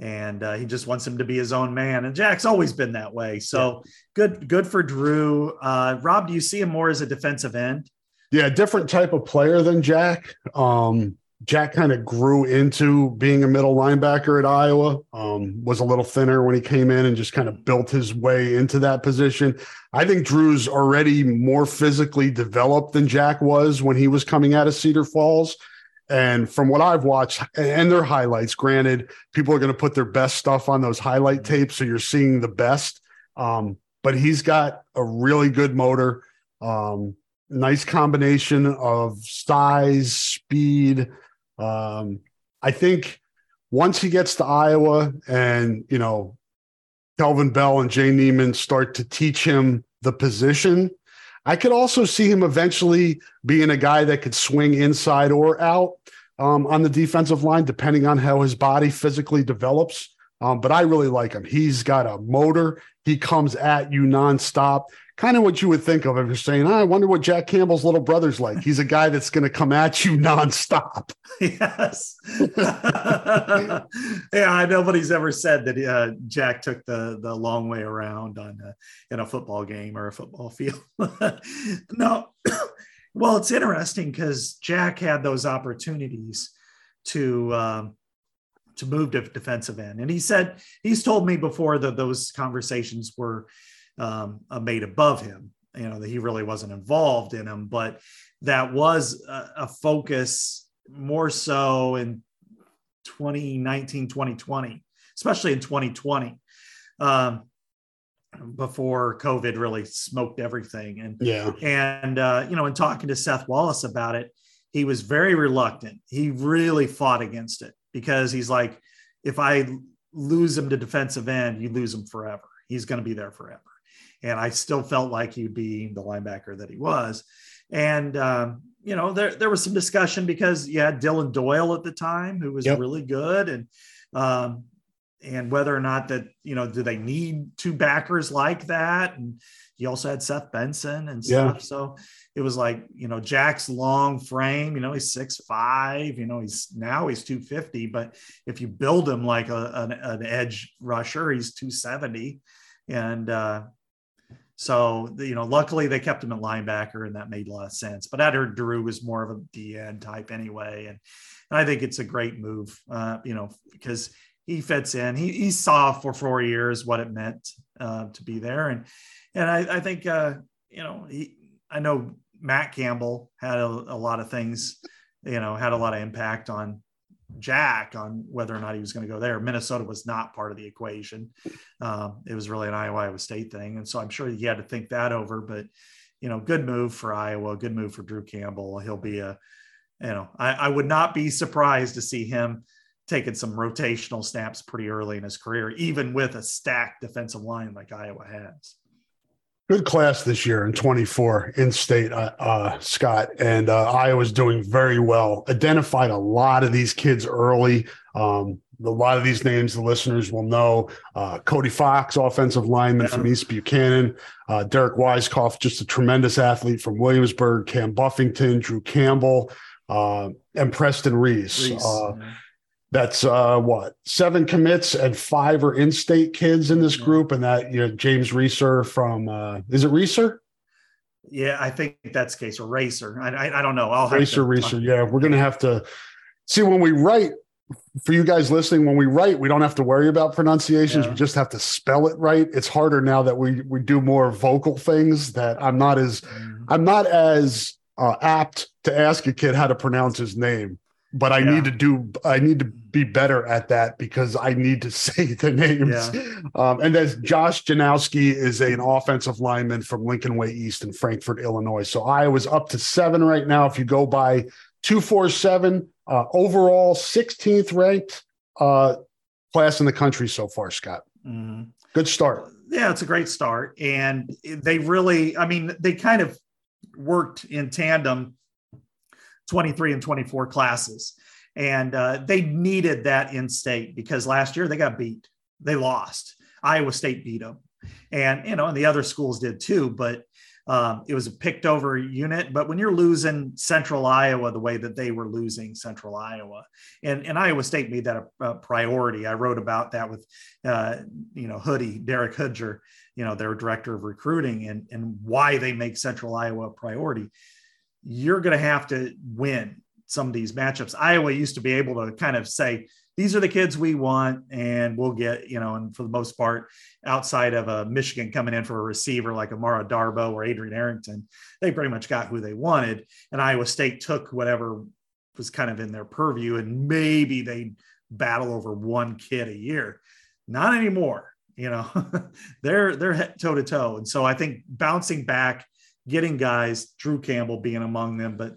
and uh, he just wants him to be his own man. And Jack's always been that way. So yeah. good, good for Drew. Uh, Rob, do you see him more as a defensive end? Yeah, different type of player than Jack. Um, Jack kind of grew into being a middle linebacker at Iowa. Um, was a little thinner when he came in and just kind of built his way into that position. I think Drew's already more physically developed than Jack was when he was coming out of Cedar Falls. And from what I've watched and their highlights, granted, people are going to put their best stuff on those highlight tapes. So you're seeing the best. Um, but he's got a really good motor, um, nice combination of size, speed. Um, I think once he gets to Iowa and, you know, Kelvin Bell and Jay Niemann start to teach him the position, I could also see him eventually being a guy that could swing inside or out um, on the defensive line, depending on how his body physically develops. Um, but I really like him. He's got a motor. He comes at you nonstop. Kind of what you would think of if you're saying, oh, I wonder what Jack Campbell's little brother's like. He's a guy that's going to come at you nonstop. Yes. yeah, nobody's ever said that uh, Jack took the the long way around on a, in a football game or a football field. no. Well, it's interesting because Jack had those opportunities to um, to move to defensive end. And he said, he's told me before that those conversations were um, made above him, you know, that he really wasn't involved in them, but that was a, a focus more so in 2019, 2020, especially in 2020. Um, before COVID really smoked everything. And yeah, and uh, you know, in talking to Seth Wallace about it, he was very reluctant. He really fought against it because he's like, if I lose him to defensive end, you lose him forever. He's going to be there forever. And I still felt like he'd be the linebacker that he was. And, um, you know, there, there was some discussion because you had Dillon Doyle at the time, who was yep. really good. And, um, and whether or not that you know do they need two backers like that? And he also had seth benson and stuff. Yeah. so it was like you know jack's long frame you know he's six five you know he's now he's 250 but if you build him like a, an, an edge rusher he's 270 and uh so you know luckily they kept him at linebacker and that made a lot of sense but i heard drew was more of a dn type anyway. And, and i think it's a great move uh you know because he fits in. He, he saw for four years what it meant uh, to be there, and and I, I think uh, you know he, I know Matt Campbell had a, a, lot of things, you know, had a lot of impact on Jack on whether or not he was going to go there. Minnesota was not part of the equation. Um, it was really an Iowa Iowa State thing, and so I'm sure he had to think that over. But you know, good move for Iowa, good move for Drew Campbell. He'll be a, you know, I, I would not be surprised to see him taken some rotational snaps pretty early in his career, even with a stacked defensive line like Iowa has. Good class this year in 24 in state, uh, uh, Scott. And uh, Iowa's doing very well. Identified a lot of these kids early. Um, a lot of these names the listeners will know. Uh, Cody Fox, offensive lineman yeah. from East Buchanan. Uh, Derek Weiskopf, just a tremendous athlete from Williamsburg. Cam Buffington, Drew Campbell, uh, and Preston Reese. Reese yeah that's uh, what seven commits and five are in-state kids in this group, and that you know James Reeser from uh, is it Reeser? Yeah, I think that's case or Racer. I, I, I don't know. I'll Racer Reeser. Yeah, we're gonna have to see when we write for you guys listening. When we write, we don't have to worry about pronunciations. Yeah. We just have to spell it right. It's harder now that we we do more vocal things. That I'm not as mm. I'm not as uh, apt to ask a kid how to pronounce his name but I yeah. need to do I need to be better at that because I need to say the names. Yeah. Um, and then Josh Janowski is an offensive lineman from Lincoln Way East in Frankfort, Illinois. So Iowa's up to seven right now. If you go by two four seven uh, overall, 16th ranked uh, class in the country so far, Scott. Mm-hmm. Good start. Yeah, it's a great start, and they really, I mean, they kind of worked in tandem 23 and 24 classes. And uh, they needed that in state because last year they got beat. They lost. Iowa State beat them. And, you know, and the other schools did too, but um, it was a picked over unit. But when you're losing central Iowa the way that they were losing central Iowa, and, and Iowa State made that a, a priority. I wrote about that with, uh, you know, Hoodie, Derek Hoodjer, you know, their director of recruiting and, and why they make central Iowa a priority you're going to have to win some of these matchups. Iowa used to be able to kind of say, these are the kids we want, and we'll get, you know, and for the most part, outside of a Michigan coming in for a receiver like Amara Darboh or Adrian Arrington, they pretty much got who they wanted. And Iowa State took whatever was kind of in their purview, and maybe they battle over one kid a year. Not anymore. You know, they're they're toe to toe. And so I think bouncing back getting guys, Drew Campbell being among them, but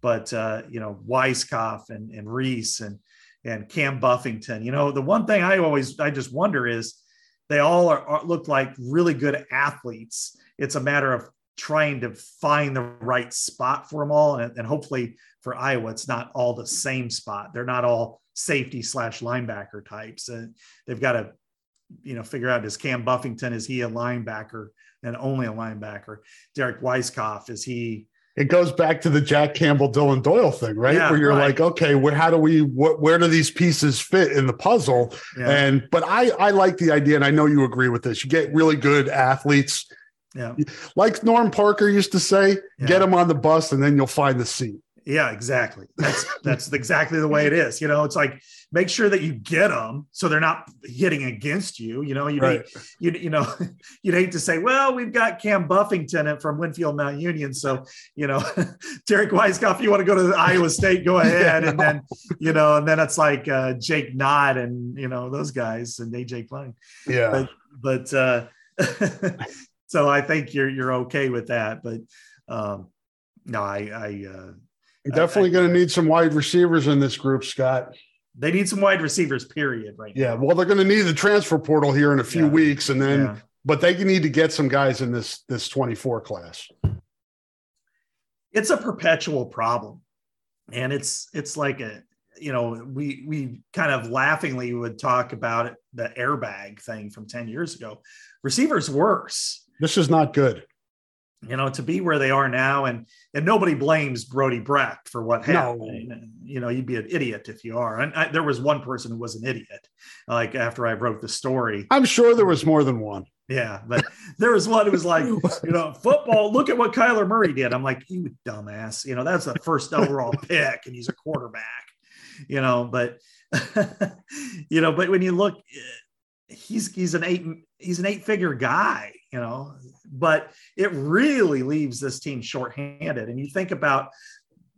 but uh, you know Weiskopf and, and Reese and and Cam Buffington. You know, the one thing I always I just wonder is they all are, are, look like really good athletes. It's a matter of trying to find the right spot for them all, and, and hopefully for Iowa, it's not all the same spot. They're not all safety slash linebacker types, and they've got to you know figure out is Cam Buffington is he a linebacker and only a linebacker. Derek Weiskopf, is he? It goes back to the Jack Campbell, Dillon Doyle thing, right? Yeah, where you're right. like, okay, where, how do we, what, where do these pieces fit in the puzzle? Yeah. And, but I, I like the idea, and I know you agree with this. You get really good athletes. Yeah. Like Norm Parker used to say, yeah. get them on the bus and then you'll find the seat. Yeah, exactly. That's that's exactly the way it is. You know, it's like make sure that you get them so they're not hitting against you. You know, you right. you you know you'd hate to say, well, we've got Cam Buffington from Winfield Mount Union, so you know, Derek Weiskopf, you want to go to Iowa State, go ahead, yeah, and then you know, and then it's like uh, Jake Knott and you know those guys and AJ Klein. Yeah, but, but uh, so I think you're you're okay with that, but. Um, no, I, I uh, you're definitely going to need some wide receivers in this group, Scott. They need some wide receivers, period. Right. Yeah. Now. Well, they're going to need the transfer portal here in a few yeah. weeks, and then, yeah. but they need to get some guys in this this 24 class. It's a perpetual problem, and it's it's like a you know, we we kind of laughingly would talk about it, the airbag thing from 10 years ago. Receivers worse. This is not good. You know, to be where they are now, and and nobody blames Brody Brecht for what happened. No. You know, you'd be an idiot if you are. And I, there was one person who was an idiot. Like after I wrote the story, I'm sure there was more than one. Yeah, but there was one who was like, you know, football. Look at what Kyler Murray did. I'm like, you dumbass. You know, that's the first overall pick, and he's a quarterback. You know, but you know, but when you look, eh, he's he's an eight he's an eight figure guy. You know, but it really leaves this team shorthanded. And you think about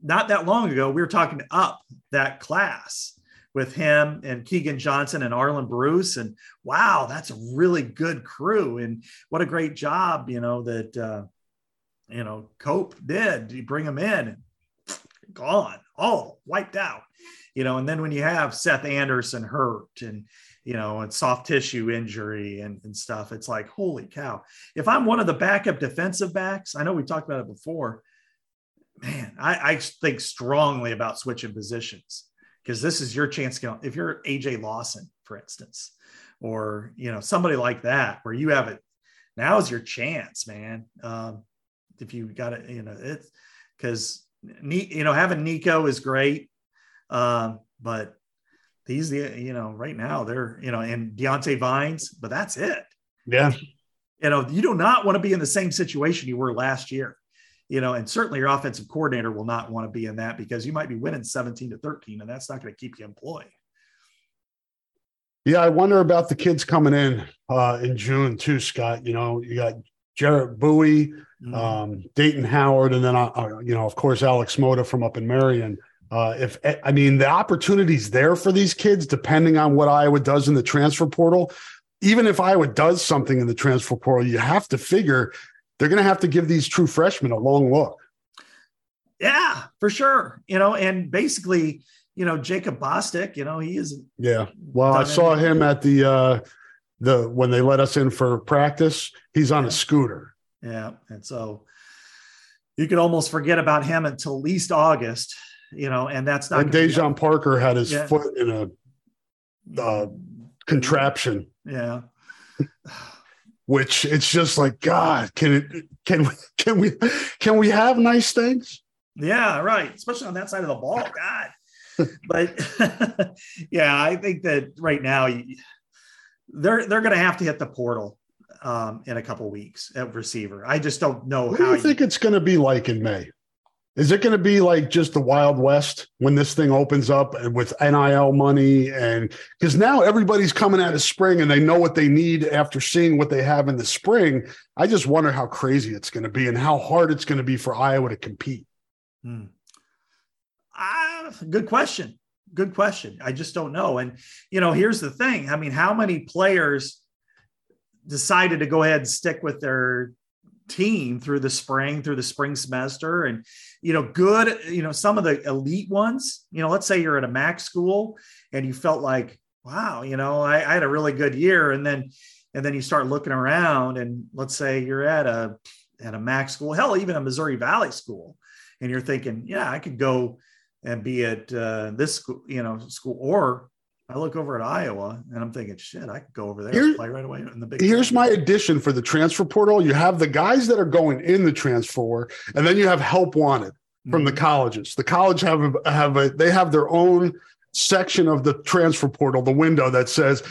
not that long ago, we were talking up that class with him and Keagan Johnson and Arland Bruce. And wow, that's a really good crew. And what a great job, you know, that, uh, you know, Cope did. You bring them in gone, all wiped out, you know. And then when you have Seth Anderson hurt and, you know, and soft tissue injury and, and stuff, it's like, holy cow. If I'm one of the backup defensive backs, I know we talked about it before. Man, I, I think strongly about switching positions because this is your chance if you're AJ Lawson, for instance, or you know somebody like that, where you have it now is your chance, man. Um, if you got it, you know it's because you know having Nico is great, um, but these you know right now they're you know and Diante Vines, but that's it. Yeah, you know you do not want to be in the same situation you were last year you know, and certainly your offensive coordinator will not want to be in that because you might be winning 17 to 13, and that's not going to keep you employed. Yeah, I wonder about the kids coming in uh, in June too, Scott. You know, you got Jarriett Buie, mm-hmm. um, Dayton Howard, and then uh, uh you know, of course, Alex Moda from up in Marion. Uh, if I mean the opportunities there for these kids, depending on what Iowa does in the transfer portal, even if Iowa does something in the transfer portal, you have to figure they're going to have to give these true freshmen a long look. Yeah, for sure. You know, and basically, you know, Jacob Bostick, you know, he is. Yeah. Well, I saw him at the, uh, the, when they let us in for practice, he's on yeah. a scooter. Yeah. And so you could almost forget about him until at least August, you know, and that's not. And Dejon Parker had his yeah. foot in a uh, contraption. Yeah. which it's just like God, can it can we can we can we have nice things? Yeah, right. Especially on that side of the ball. God. but yeah, I think that right now they're they're going to have to hit the portal um, in a couple weeks at receiver. I just don't know what how. do you think it's going to be like in May? Is it going to be like just the Wild West when this thing opens up with NIL money? And because now everybody's coming out of spring and they know what they need after seeing what they have in the spring. I just wonder how crazy it's going to be and how hard it's going to be for Iowa to compete. Hmm. Uh, good question. Good question. I just don't know. And, you know, here's the thing I mean, how many players decided to go ahead and stick with their team through the spring through the spring semester. And you know good you know some of the elite ones you know let's say you're at a mac school and you felt like wow you know I, I, had a really good year. And then and then you start looking around and let's say you're at a at a mac school hell even a missouri valley school and you're thinking yeah i could go and be at uh, this school you know school or I look over at Iowa and I'm thinking, shit, I could go over there Here, and play right away in the big. Here's my addition for the transfer portal. You have the guys that are going in the transfer, and then you have help wanted from mm-hmm. the colleges. The college have a, have a they have their own section of the transfer portal, the window that says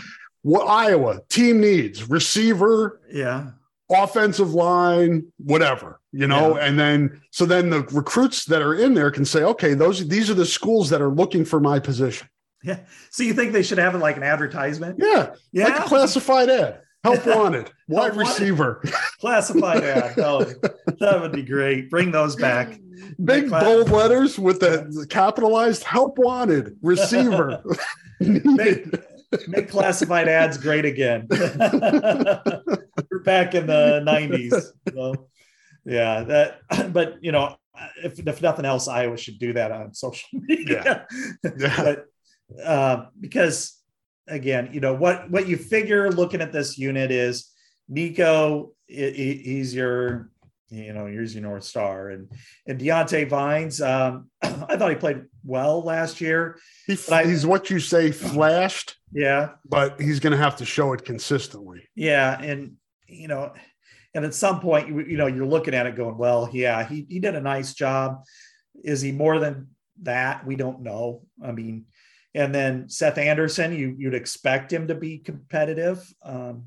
what Iowa team needs receiver, yeah, offensive line, whatever, you know, yeah. and then so then the recruits that are in there can say, okay, those these are the schools that are looking for my position. Yeah. So you think they should have it like an advertisement? Yeah. Yeah. Like a classified ad. Help wanted. Wide receiver. Classified ad. Oh, that would be great. Bring those back. Big bold letters with the capitalized help wanted receiver. make, make classified ads great again. We're back in the 90s. So, yeah, that but you know, if, if nothing else, Iowa should do that on social media. Yeah. yeah. but uh, because again, you know what what you figure looking at this unit is Nico. He's your you know, here's your North Star. And and Diante Vines, um, I thought he played well last year. He, I- he's what you say flashed, Yeah, but he's going to have to show it consistently. yeah, and you know, and at some point, you, you know, you're looking at it going, well, yeah, he he did a nice job. Is he more than that? We don't know. I mean, and then Seth Anderson, you you'd expect him to be competitive. Um,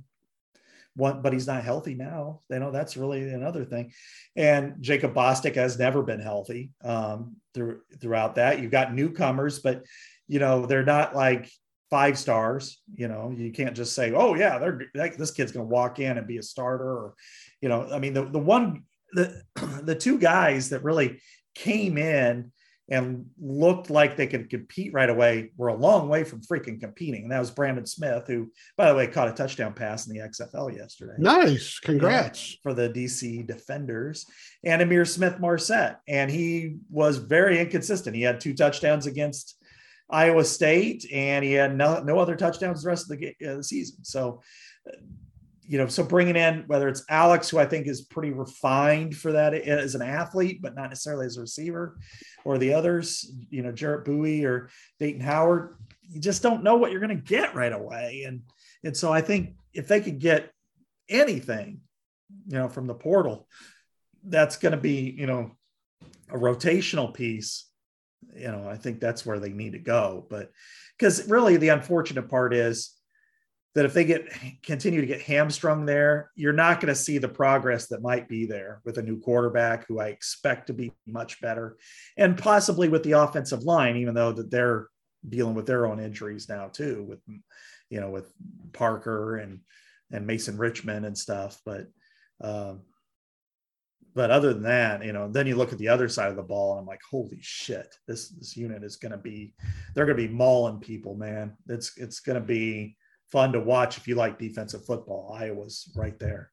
one, but he's not healthy now. You know, that's really another thing. And Jacob Bostick has never been healthy um, through, throughout that. You've got newcomers, but you know they're not like five stars. You know, you can't just say, "Oh yeah, they're like, this kid's going to walk in and be a starter." Or, you know, I mean, the the one the the two guys that really came in and looked like they could compete right away were a long way from freaking competing. And that was Brandon Smith, who, by the way, caught a touchdown pass in the XFL yesterday Nice. Congrats. for the DC Defenders, and Ihmir Smith Marsette. And he was very inconsistent. He had two touchdowns against Iowa State, and he had no, no other touchdowns the rest of the, uh, the season. So, you know, so bringing in whether it's Alex, who I think is pretty refined for that as an athlete, but not necessarily as a receiver, or the others, you know, Jarriett Buie or Dayton Howard, you just don't know what you're going to get right away. And and so I think if they could get anything, you know, from the portal, that's going to be, you know, a rotational piece. You know, I think that's where they need to go. But because really the unfortunate part is that if they get continue to get hamstrung there, you're not going to see the progress that might be there with a new quarterback who I expect to be much better, and possibly with the offensive line, even though that they're dealing with their own injuries now too, with you know with Parker and and Mason Richman and stuff. But um, but other than that, you know, then you look at the other side of the ball, and I'm like, holy shit, this this unit is going to be, they're going to be mauling people, man. It's it's going to be fun to watch if you like defensive football. Iowa's right there.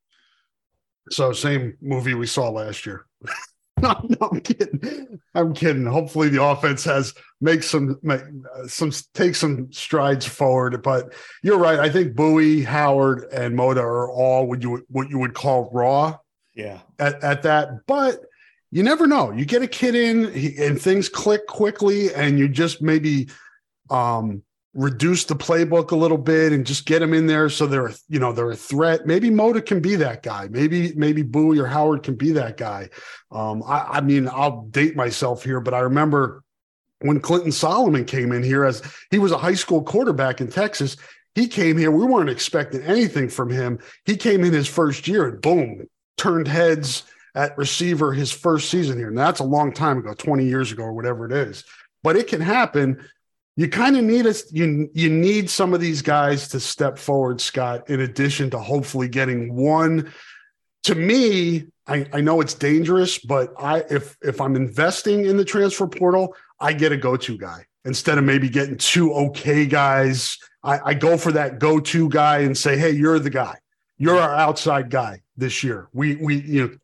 So same movie we saw last year. no, no, I'm kidding. I'm kidding. Hopefully the offense has make some make, uh, some take some strides forward. But you're right. I think Buie, Howard, and Moda are all what you would what you would call raw Yeah, at, at that. But you never know. You get a kid in he, and things click quickly, and you just maybe um reduce the playbook a little bit and just get them in there so they're you know they're a threat. Maybe Moda can be that guy. Maybe maybe Buie or Howard can be that guy. Um, I, I mean, I'll date myself here, but I remember when Clinton Solomon came in here as he was a high school quarterback in Texas. He came here. We weren't expecting anything from him. He came in his first year and boom, turned heads at receiver his first season here. And that's a long time ago, 20 years ago or whatever it is. But it can happen you kind of need us you you need some of these guys to step forward scott in addition to hopefully getting one. To me I, I know it's dangerous but i if if i'm investing in the transfer portal i get a go-to guy. Instead of maybe getting two okay guys i, I go for that go-to guy and say hey you're the guy. You're our outside guy this year. We we you know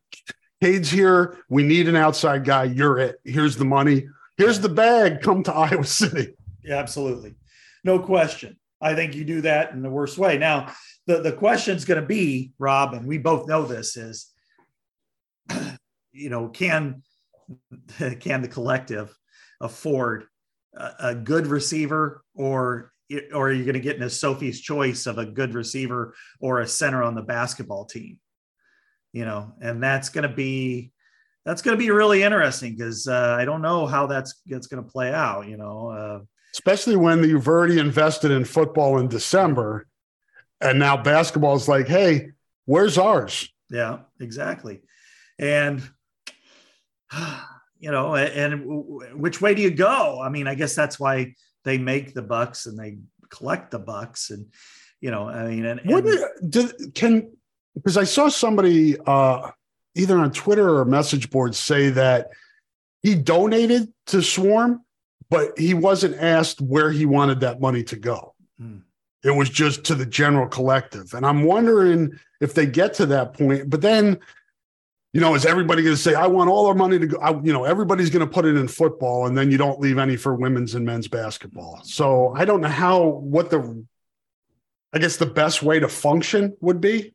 Cade's here. We need an outside guy. You're it. Here's the money. Here's the bag. Come to iowa city absolutely. No question. I think you do that in the worst way. Now, the, the question is going to be, Rob, and we both know this is, you know, can can the collective afford a, a good receiver or or are you going to get into Sophie's choice of a good receiver or a center on the basketball team? You know, and that's going to be that's going to be really interesting because uh, I don't know how that's that's going to play out. You know, uh, especially when you've already invested in football in December, and now basketball is like, hey, where's ours? Yeah, exactly. And you know, and which way do you go? I mean, I guess that's why they make the bucks and they collect the bucks, and you know, I mean, and, and what do, can because I saw somebody uh, either on Twitter or message board say that he donated to Swarm, but he wasn't asked where he wanted that money to go. Hmm. It was just to the general collective. And I'm wondering if they get to that point, but then, you know, is everybody going to say, I want all our money to go? I, you know, everybody's going to put it in football and then you don't leave any for women's and men's basketball. So I don't know how, what the, I guess the best way to function would be.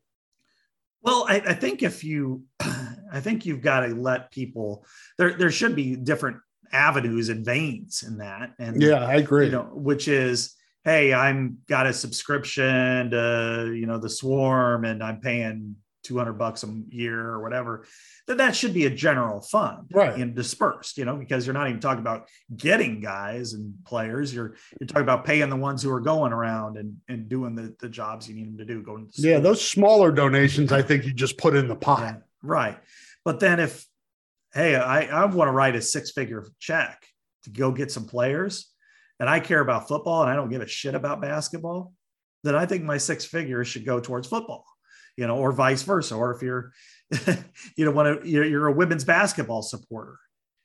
Well, I, I think if you, I think you've got to let people there. There should be different avenues and veins in that. And yeah, I agree. You know, which is, hey, I'm got a subscription to you know the Swarm, and I'm paying 200 bucks a year or whatever that that should be a general fund right. and dispersed you know because you're not even talking about getting guys and players. You're you're talking about paying the ones who are going around and and doing the, the jobs you need them to do going to yeah those smaller donations i think you just put in the pot. Yeah, right. But then if hey i i want to write a six figure check to go get some players and i care about football and i don't give a shit about mm-hmm. basketball then i think my six figures should go towards football you know, or vice versa. Or if you're, you know, want to, you're, you're a women's basketball supporter.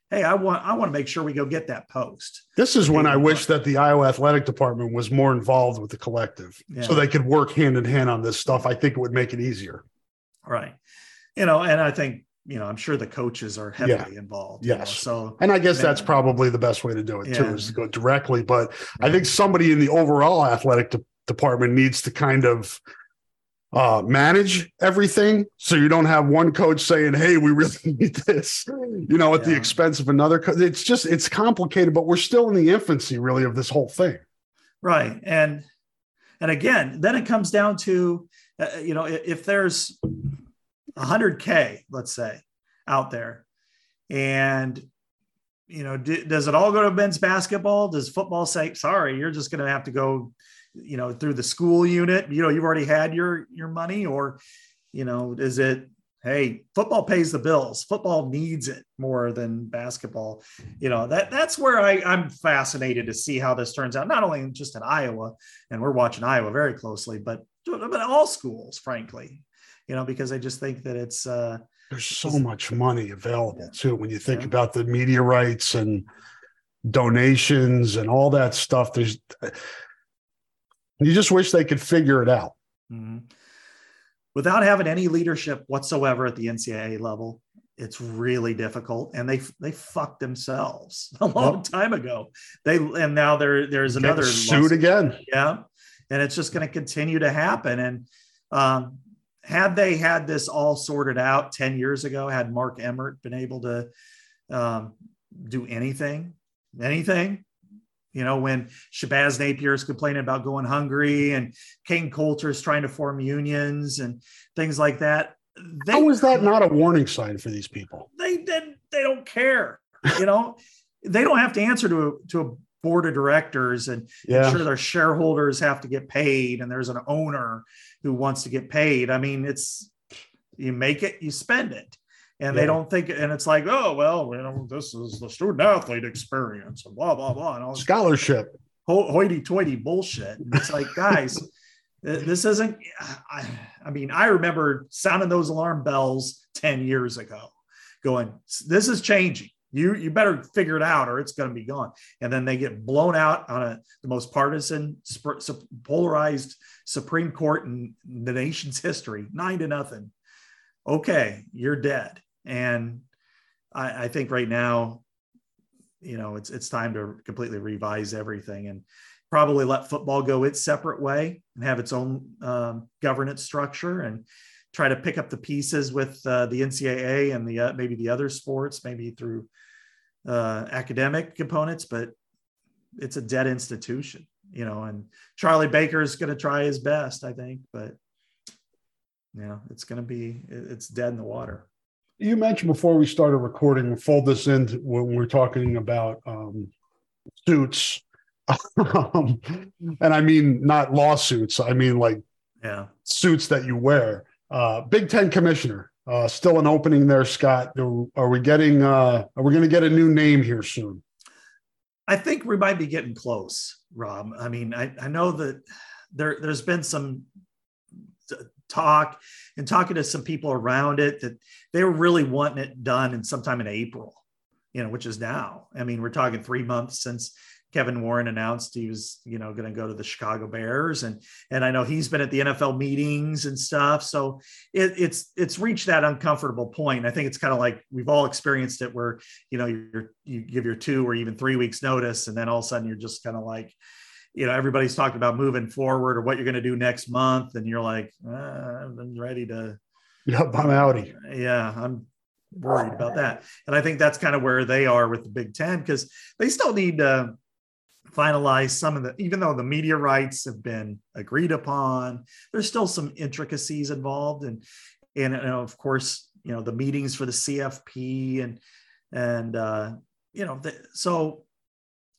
Hey, I want, I want to make sure we go get that post. This is when I wish that the Iowa athletic department was more involved with the collective yeah. so they could work hand in hand on this stuff. I think it would make it easier. Right. You know, and I think, you know, I'm sure the coaches are heavily yeah. involved. Yes. You know, so, and I guess that's probably the best way to do it yeah. too, is to go directly. But. I think somebody in the overall athletic de- department needs to kind of, uh, manage everything so you don't have one coach saying hey we really need this you know at yeah. the expense of another coach it's just it's complicated but we're still in the infancy really of this whole thing right and and again then it comes down to uh, you know if there's 100k let's say out there. And you know do, does it all go to men's basketball? Does football say sorry you're just going to have to go you know through the school unit. You know you've already had your your money or you know is it hey football pays the bills. Football needs it more than basketball. You know that that's where I, i'm fascinated to see how this turns out not only just in iowa and we're watching iowa very closely but but all schools frankly you know because i just think that it's uh there's so much money available yeah. too when you think yeah. about the media rights and donations and all that stuff there's you just wish they could figure it out. Mm-hmm. Without having any leadership whatsoever at the NCAA level, it's really difficult. And they they fucked themselves a long well, time ago. They and now there there's another suit again. Yeah, and it's just going to continue to happen. And um, had they had this all sorted out 10 years ago, had Mark Emmert been able to um, do anything, anything, you know, when Shabazz Napier is complaining about going hungry and Kain Colter is trying to form unions and things like that. They, How is that not a warning sign for these people? They did. They don't care. You know, they don't have to answer to a, to a board of directors and yeah. sure their shareholders have to get paid and there's an owner who wants to get paid. I mean, it's you make it, you spend it and yeah. they don't think and it's like oh well you know this is the student athlete experience and blah blah blah and all scholarship hoity-toity bullshit and it's like guys this isn't I, I mean i remember sounding those alarm bells 10 years ago going this is changing you you better figure it out or it's going to be gone. And then they get blown out on a the most partisan polarized supreme court in the nation's history nine to nothing. Okay you're dead. And I, I think right now, you know, it's it's time to completely revise everything and probably let football go its separate way and have its own um, governance structure. And try to pick up the pieces with uh, the NCAA and the uh, maybe the other sports, maybe through uh, academic components, but it's a dead institution, you know. And Charlie Baker is going to try his best, I think, but you know, it's going to be it's dead in the water you mentioned before we started recording, fold this in when we're talking about um, suits. um, and I mean, not lawsuits, I mean like yeah. suits that you wear. Uh, Big Ten commissioner, uh, still an opening there, Scott. Are we getting, uh, are we going to get a new name here soon? I think we might be getting close, Rob. I mean, I, I know that there, there's been some talk and talking to some people around it that they were really wanting it done in sometime in April, you know, which is now. I mean, we're talking three months since Kevin Warren announced he was, you know, going to go to the Chicago Bears, and and I know he's been at the NFL meetings and stuff. So it, it's it's reached that uncomfortable point. I think it's kind of like we've all experienced it, where you know you you give your two or even three weeks notice, and then all of a sudden you're just kind of like, you know everybody's talking about moving forward or what you're going to do next month and you're like uh, i'm ready to yep i'm outie yeah i'm worried about that. And I think that's kind of where they are with the Big Ten because they still need to finalize some of the, even though the media rights have been agreed upon, there's still some intricacies involved. And, and, and of course, you know, the meetings for the CFP and, and, uh, you know, the, so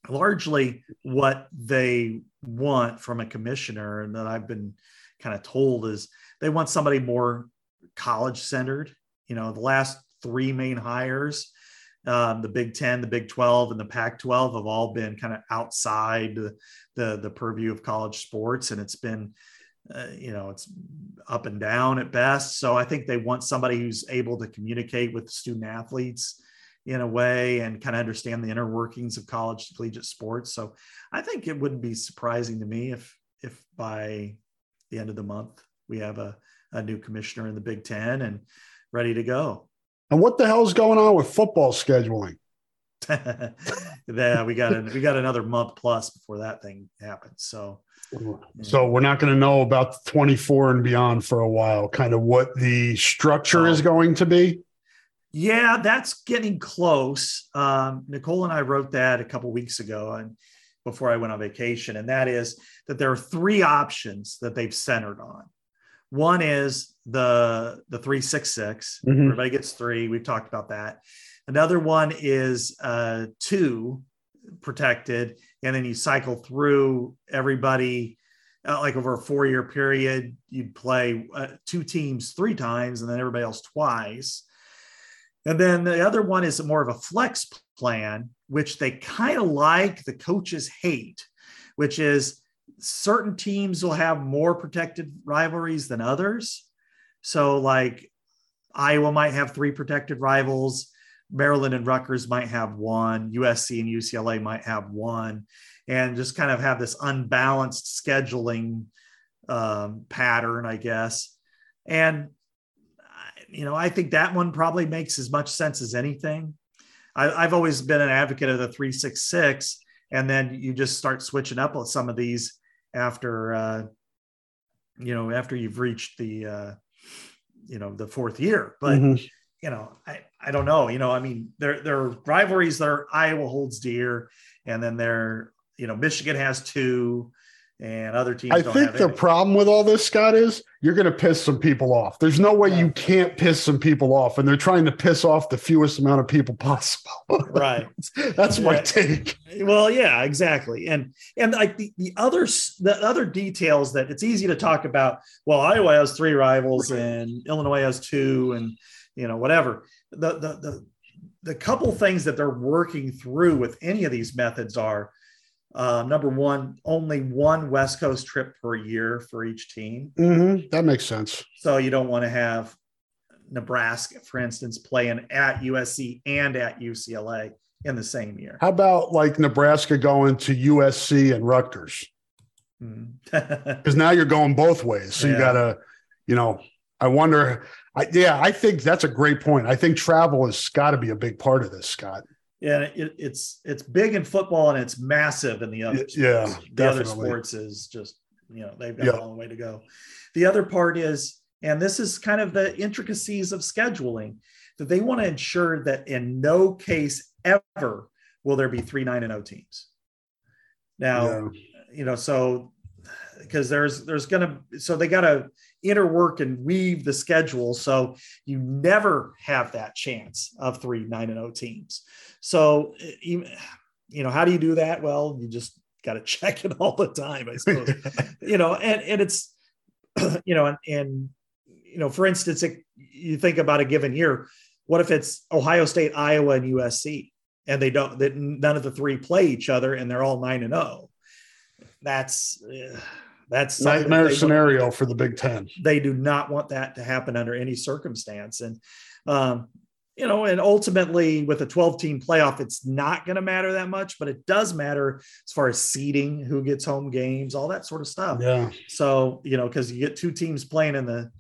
largely what they want from a commissioner and that I've been kind of told is they want somebody more college centered. You know, the last three main hires, um, the Big 10, the Big 12, and the Pac 12 have all been kind of outside the, the, the purview of college sports. And it's been, uh, you know, it's up and down at best. So I think they want somebody who's able to communicate with student athletes in a way and kind of understand the inner workings of college collegiate sports. So I think it wouldn't be surprising to me if if by the end of the month we have a, a new commissioner in the Big Ten and ready to go. And what the hell's going on with football scheduling? yeah, we got a, we got another month plus before that thing happens. So so we're not going to know about 24 and beyond for a while, kind of what the structure is going to be. Yeah, that's getting close. Um, Nicole and I wrote that a couple weeks ago, and before I went on vacation, and that is that there are three options that they've centered on. One is the the three six six. Mm-hmm. Everybody gets three. We've talked about that. Another one is uh, two protected, and then you cycle through everybody. Uh, like over a four year period, you'd play uh, two teams three times, and then everybody else twice and then the other one is more of a flex plan, which they kind of like, the coaches hate, which is certain teams will have more protected rivalries than others. So, like Iowa might have three protected rivals, Maryland and Rutgers might have one, USC and UCLA might have one, and just kind of have this unbalanced scheduling um, pattern, I guess. And you know, I think that one probably makes as much sense as anything. I, have always been an advocate of the 366, and then you just start switching up on some of these after, uh, you know, after you've reached the, uh, you know, the fourth year. But, mm-hmm. you know, I, I don't know. You know, I mean, there, there are rivalries that Iowa holds dear, and then there, you know, Michigan has two and other teams. I think the problem with all this, Scott, is you're going to piss some people off. There's no way you can't piss some people off, and they're trying to piss off the fewest amount of people possible. right. That's my yeah. take. Well, yeah, exactly. And and like the, the other the other details that it's easy to talk about. Well, Iowa has three rivals, and Illinois has two, and you know whatever. The the the the couple things that they're working through with any of these methods are uh, number one, only one West Coast trip per year for each team. Mm-hmm. That makes sense. So you don't want to have Nebraska, for instance, playing at USC and at UCLA in the same year. How about like Nebraska going to USC and Rutgers? Because mm. now you're going both ways. So yeah. you got to, you know, I wonder. I, yeah, I think that's a great point. I think travel has got to be a big part of this, Scott and it, it's it's big in football and it's massive in the other yeah sports. the other sports is just you know they've got yeah. a long way to go the other part is and this is kind of the intricacies of scheduling that they want to ensure that in no case ever will there be three nine and O teams now yeah. you know so because there's there's gonna so they got to interwork and weave the schedule so you never have that chance of three nine and O teams so, you know, how do you do that? Well, you just got to check it all the time, I suppose. you know, and and it's, you know, and, and you know, for instance, it, you think about a given year. What if it's Ohio State, Iowa, and USC, and they don't? That none of the three play each other, and they're all nine and zero. That's. Uh, that's nightmare scenario for the Big Ten. They do not want that to happen under any circumstance, and um, you know, and ultimately with a 12 team playoff, it's not going to matter that much, but it does matter as far as seeding, who gets home games, all that sort of stuff. Yeah. So, you know, because you get two teams playing in the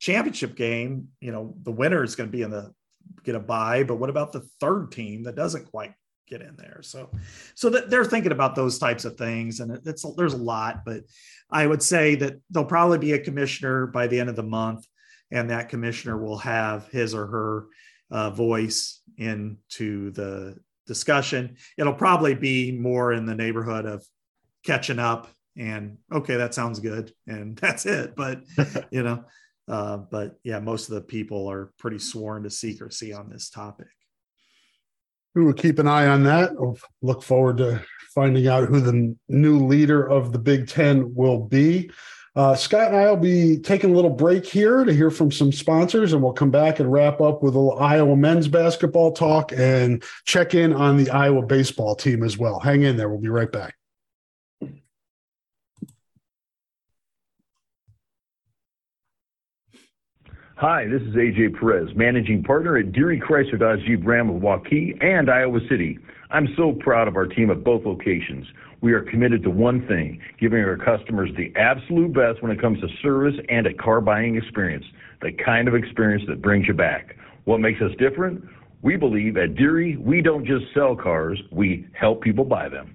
championship game, you know, the winner is going to be in the get a bye, but what about the third team that doesn't quite get in there? So, so that they're thinking about those types of things, and it's there's a lot, but I would say that there'll probably be a commissioner by the end of the month, and that commissioner will have his or her uh, voice into the discussion. It'll probably be more in the neighborhood of catching up and okay, that sounds good, and that's it. But you know, uh, but yeah, most of the people are pretty sworn to secrecy on this topic. We will keep an eye on that. I'll look forward to finding out who the new leader of the Big Ten will be. Uh, Scott and I will be taking a little break here to hear from some sponsors, and we'll come back and wrap up with a little Iowa men's basketball talk and check in on the Iowa baseball team as well. Hang in there. We'll be right back. Hi, this is AJ Perez, managing partner at Deery Chrysler Dodge Jeep Ram of Waukee and Iowa City. I'm so proud of our team at both locations. We are committed to one thing, giving our customers the absolute best when it comes to service and a car buying experience, the kind of experience that brings you back. What makes us different? We believe at Deery, we don't just sell cars, we help people buy them.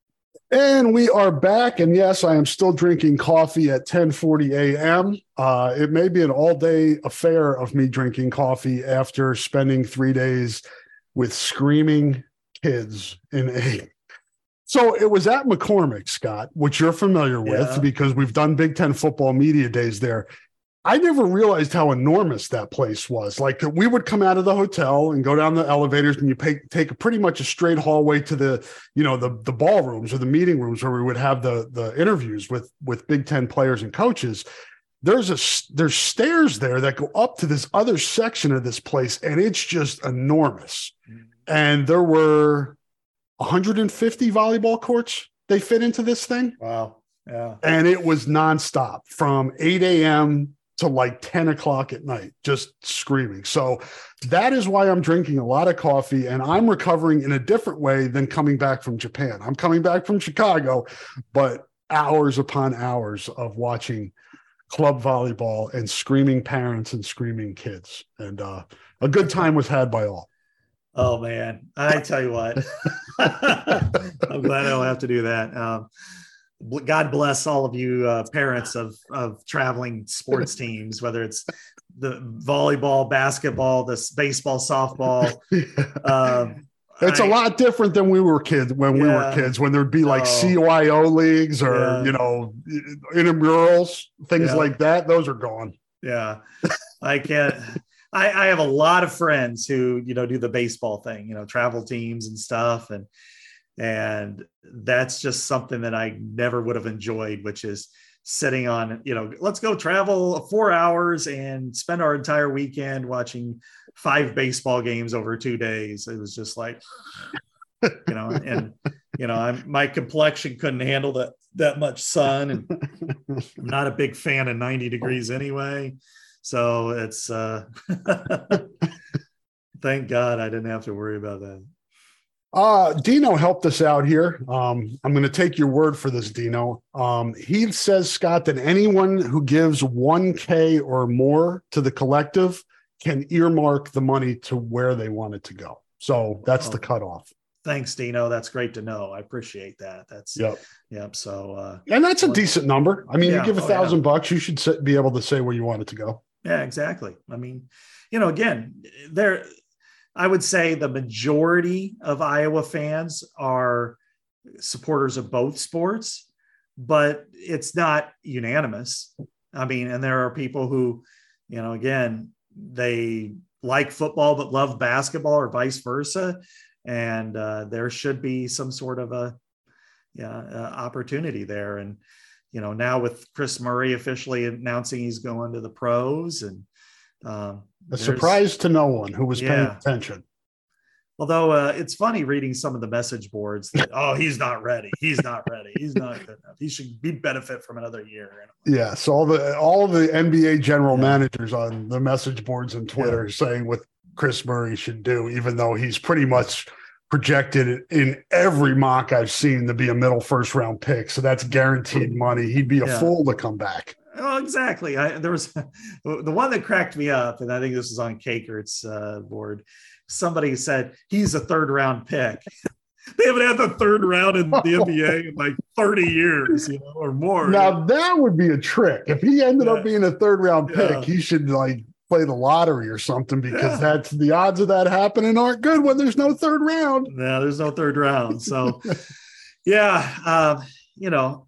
And we are back. And yes, I am still drinking coffee at 1040 a.m. Uh, it may be an all day affair of me drinking coffee after spending three days with screaming kids in a. So it was at McCormick, Scott, which you're familiar with Yeah. because we've done Big Ten football media days there. I never realized how enormous that place was. Like we would come out of the hotel and go down the elevators, and you pay, take pretty much a straight hallway to the, you know, the the ballrooms or the meeting rooms where we would have the the interviews with with Big Ten players and coaches. There's a there's stairs there that go up to this other section of this place, and it's just enormous. And there were 150 volleyball courts they fit into this thing Wow. Yeah. and it was nonstop from 8 a.m. to like 10 o'clock at night, just screaming. So that is why I'm drinking a lot of coffee and I'm recovering in a different way than coming back from Japan. I'm coming back from Chicago, but hours upon hours of watching club volleyball and screaming parents and screaming kids. And uh, a good time was had by all. Oh man, I tell you what, I'm glad I don't have to do that. Um, God bless all of you uh, parents of of traveling sports teams, whether it's the volleyball, basketball, this baseball, softball. Um, It's a I- lot different than we were kids when we were kids, when there'd be like Oh. CYO leagues or, Yeah. you know, intramurals, things Yeah. like that. Those are gone. Yeah, I can't. I, I have a lot of friends who you know do the baseball thing, you know, travel teams and stuff, and and that's just something that I never would have enjoyed, which is sitting on, you know, let's go travel four hours and spend our entire weekend watching five baseball games over two days. It was just like, you know, and you know, I'm my complexion couldn't handle that that much sun, and I'm not a big fan of 90 degrees anyway. So it's uh thank God I didn't have to worry about that. Uh, Dino helped us out here. Um, I'm going to take your word for this, Dino. Um, he says, Scott, that anyone who gives 1K or more to the collective can earmark the money to where they want it to go. So that's the Oh. cutoff. Thanks, Dino. That's great to know. I appreciate that. That's Yep. yep. So uh And that's a Well, decent number. I mean, yeah. you give a Oh, yeah. thousand bucks, you should be able to say where you want it to go. yeah, exactly. I mean, you know, again, there I would say the majority of Iowa fans are supporters of both sports, but it's not unanimous. I mean, and there are people who, you know, again, they like football but love basketball or vice versa. And uh, there should be some sort of a yeah, uh, opportunity there. And, you know, now with Kris Murray officially announcing he's going to the pros and um, A there's- surprise to no one who was paying attention. Although uh, it's funny reading some of the message boards that oh he's not ready, he's not ready, he's not good enough. He should be benefit from another year. Yes, all the all the NBA general yeah. managers on the message boards and Twitter yeah. saying what Kris Murray should do, even though he's pretty much projected in every mock I've seen to be a middle first round pick. So that's guaranteed money. He'd be a yeah. fool to come back. Oh, exactly. I, there was the one that cracked me up, and I think this was on Kakert's uh, board somebody said he's a third round pick. they haven't had the third round in the NBA in like 30 years, you know, or more. Now that would be a trick. If he ended yeah. up being a third round pick, yeah. he should like play the lottery or something because yeah. that's the odds of that happening aren't good when there's no third round. Yeah, there's no third round. So yeah, um, you know,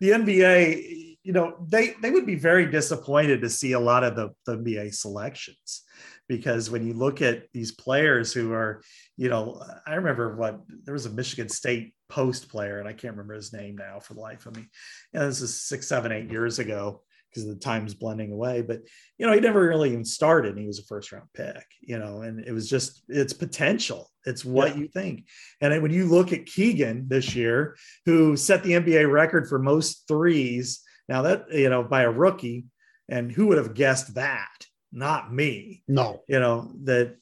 the NBA, you know, they they would be very disappointed to see a lot of the, the NBA selections because when you look at these players who are, you know, I remember what there was a Michigan State post player, and I can't remember his name now for the life of me. And this is six, seven, eight years ago because the time's blending away. But you know, he never really even started. And he was a first round pick, you know, and it was just it's potential. It's what yeah. you think. And when you look at Keegan this year, who set the NBA record for most threes, now that you know by a rookie, and who would have guessed that? not me. No. You know, that,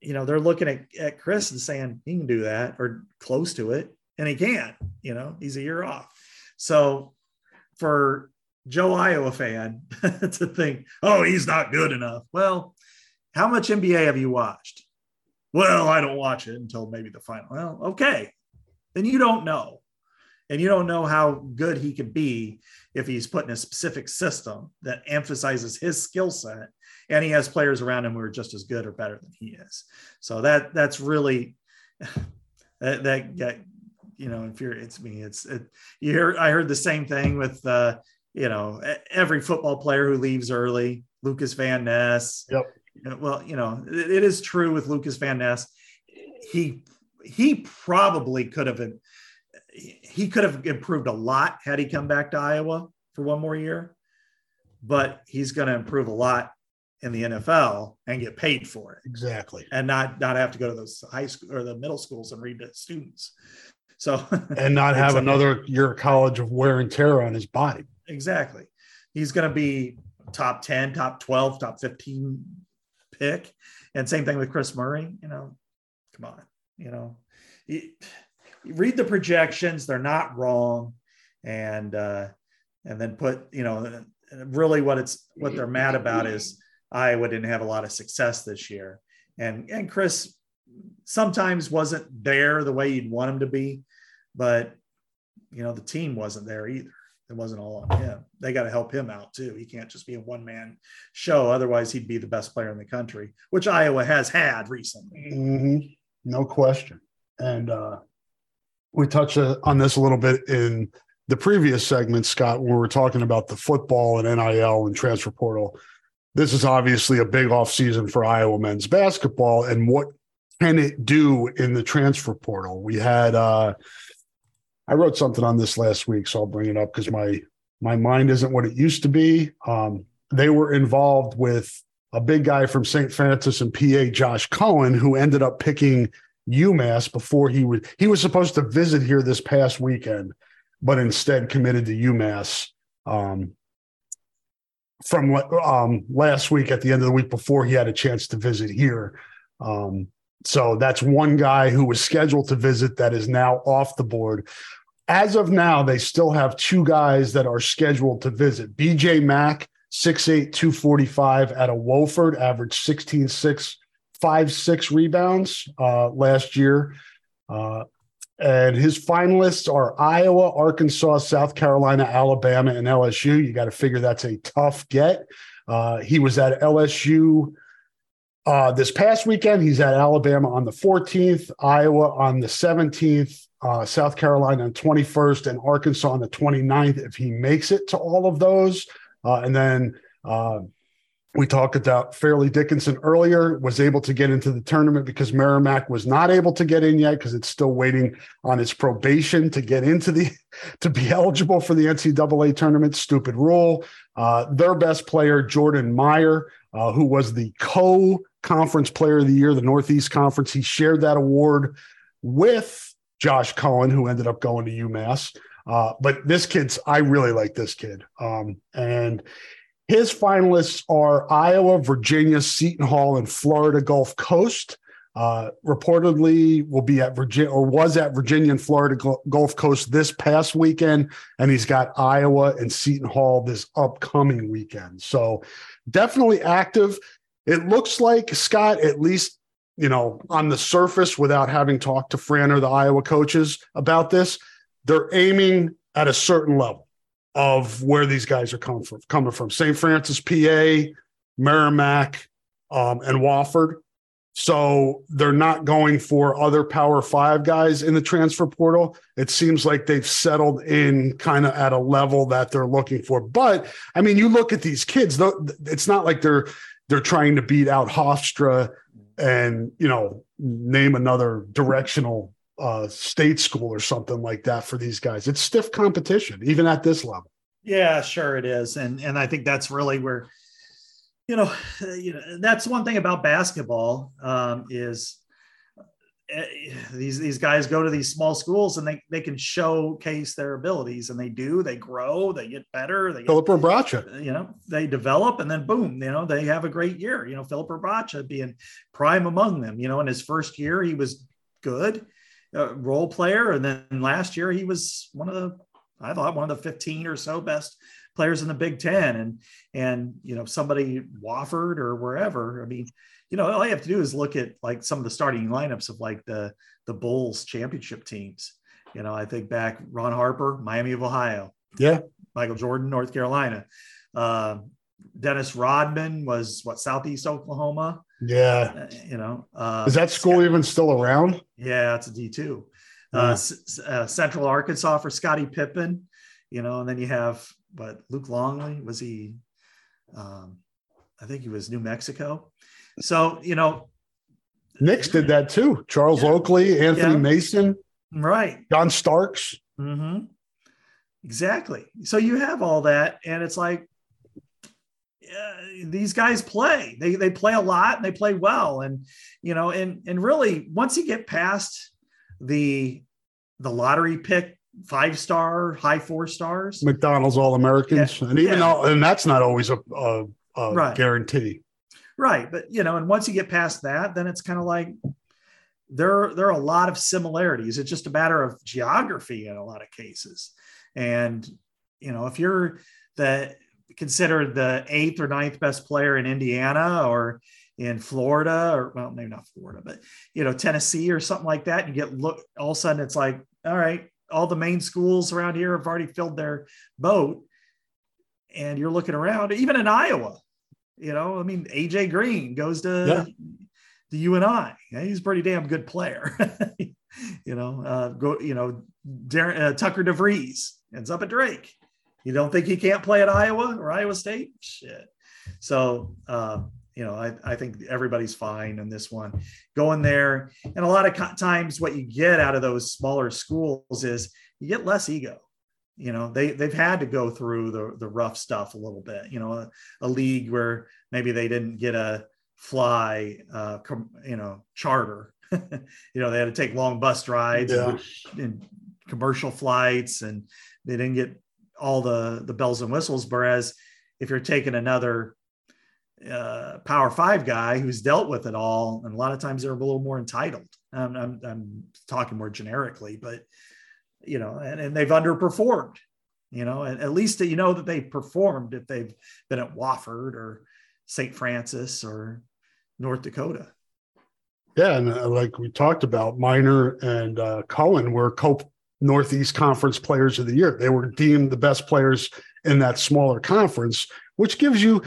you know, they're looking at, at Kris and saying he can do that or close to it. And he can't, you know, he's a year off. So for Joe Iowa fan to think, oh, he's not good enough. Well, how much NBA have you watched? Well, I don't watch it until maybe the final. Well, okay. Then you don't know and you don't know how good he could be if he's put in a specific system that emphasizes his skill set and he has players around him who are just as good or better than he is. So that that's really that, that you know infuriates me it's it, you hear i heard the same thing with uh you know every football player who leaves early Lukas Van Ness. Yep. Well you know it, it is true with Lukas Van Ness. He he probably could have he could have improved a lot had he come back to Iowa for one more year, but he's going to improve a lot in the NFL and get paid for it. Exactly. And not not have to go to those high school or the middle schools and read to students. So and not have another year of college of wear and tear on his body. Exactly. He's going to be top 10, top 12, top 15 pick. And same thing with Kris Murray, you know. Come on, you know. Read the projections; they're not wrong, and uh, and then put you know really what it's what they're mad about is Iowa didn't have a lot of success this year, and and Kris sometimes wasn't there the way you'd want him to be, but you know the team wasn't there either. It wasn't all on him. They got to help him out too. He can't just be a one man show. Otherwise, he'd be the best player in the country, which Iowa has had recently. Mm-hmm. No question. And uh, we touched uh, on this a little bit in the previous segment, Scott, when we were talking about the football and NIL and transfer portal. This is obviously a big offseason for Iowa men's basketball. And what can it do in the transfer portal? We had uh I wrote something on this last week, so I'll bring it up because my my mind isn't what it used to be. Um, they were involved with a big guy from St. Francis and PA, Josh Cohen, who ended up picking UMass before he was he was supposed to visit here this past weekend, but instead committed to UMass um, from um, last week at the end of the week before he had a chance to visit here. Um, so that's one guy who was scheduled to visit that is now off the board. As of now, they still have two guys that are scheduled to visit. BJ Mack, 6'8, 245 at a Wofford, average 16.6 five, six rebounds uh, last year. Uh, and his finalists are Iowa, Arkansas, South Carolina, Alabama, and LSU. You got to figure that's a tough get. Uh, he was at LSU uh, this past weekend. He's at Alabama on the 14th, Iowa on the 17th, uh, South Carolina on 21st, and Arkansas on the 29th if he makes it to all of those. Uh, and then we talked about Fairleigh Dickinson earlier, was able to get into the tournament because Merrimack was not able to get in yet because it's still waiting on its probation to get into the to be eligible for the NCAA tournament. Stupid rule. Uh, their best player, Jordan Minor, uh, who was the co conference player of the year, the Northeast Conference. He shared that award with Josh Cohen, who ended up going to UMass. Uh, but this kid's, I really like this kid. Um, and his finalists are Iowa, Virginia, Seton Hall, and Florida Gulf Coast. Uh, reportedly will be at Virginia or was at Virginia and Florida Gulf Coast this past weekend, and he's got Iowa and Seton Hall this upcoming weekend. So definitely active. It looks like Scott, at least you know, on the surface, without having talked to Fran or the Iowa coaches about this, they're aiming at a certain level of where these guys are coming from. Coming from St. Francis, PA, Merrimack, um, and Wofford. So they're not going for other Power Five guys in the transfer portal. It seems like they've settled in kind of at a level that they're looking for. But I mean, you look at these kids; though, it's not like they're they're trying to beat out Hofstra and you know name another directional uh, state school or something like that for these guys. It's stiff competition, even at this level. Yeah, sure it is, and and I think that's really where you know, you know, that's one thing about basketball um, is uh, these these guys go to these small schools and they they can showcase their abilities and they do they grow they get better they Filip Rebraca you know they develop and then boom you know they have a great year you know Filip Rebraca being prime among them you know in his first year he was good uh, role player and then last year he was one of the I thought one of the 15 or so best players in the Big Ten, and and you know somebody Wofford or wherever. I mean, you know, all you have to do is look at like some of the starting lineups of like the the Bulls championship teams. You know, I think back Ron Harper, Miami of Ohio. Yeah. Michael Jordan, North Carolina. Uh, Dennis Rodman was what Southeast Oklahoma. Yeah. Uh, you know, uh, is that school Scott, even still around? Yeah, it's a D two. Uh, uh, Central Arkansas for Scottie Pippen, you know, and then you have but Luke Longley was he? Um, I think he was New Mexico. So you know, Knicks did that too. Charles yeah. Oakley, Anthony yeah. Mason, right? John Starks. Mm-hmm. Exactly. So you have all that, and it's like uh, these guys play. They they play a lot and they play well, and you know, and and really once you get past the the lottery pick five star, high four stars. McDonald's All Americans, yeah. and even yeah. though, and that's not always a, a, a right. guarantee. Right, but you know, and once you get past that, then it's kind of like there there are a lot of similarities. It's just a matter of geography in a lot of cases, and you know, if you're the considered the eighth or ninth best player in Indiana or in Florida or well maybe not Florida but you know Tennessee or something like that and you get look all of a sudden it's like all right all the main schools around here have already filled their boat. And you're looking around, even in Iowa, you know, I mean, AJ Green goes to yeah. the UNI. He's a pretty damn good player. you know, uh, go, you know, Darren, uh, Tucker DeVries ends up at Drake. You don't think he can't play at Iowa or Iowa State? Shit. So, uh, you know, I, I think everybody's fine in this one. Going there, and a lot of times, what you get out of those smaller schools is you get less ego. You know, they they've had to go through the the rough stuff a little bit. You know, a, a league where maybe they didn't get a fly, uh, com, you know, charter. you know, they had to take long bus rides yeah. and, and commercial flights, and they didn't get all the the bells and whistles. Whereas if you're taking another uh, power five guy who's dealt with it all, and a lot of times they're a little more entitled. I'm, I'm, talking more generically, but you know, and, and they've underperformed. You know, and at least you know that they performed if they've been at Wofford or St. Francis or North Dakota. Yeah, and uh, like we talked about, Minor and uh, Cohen were co Northeast Conference Players of the Year. They were deemed the best players in that smaller conference, which gives you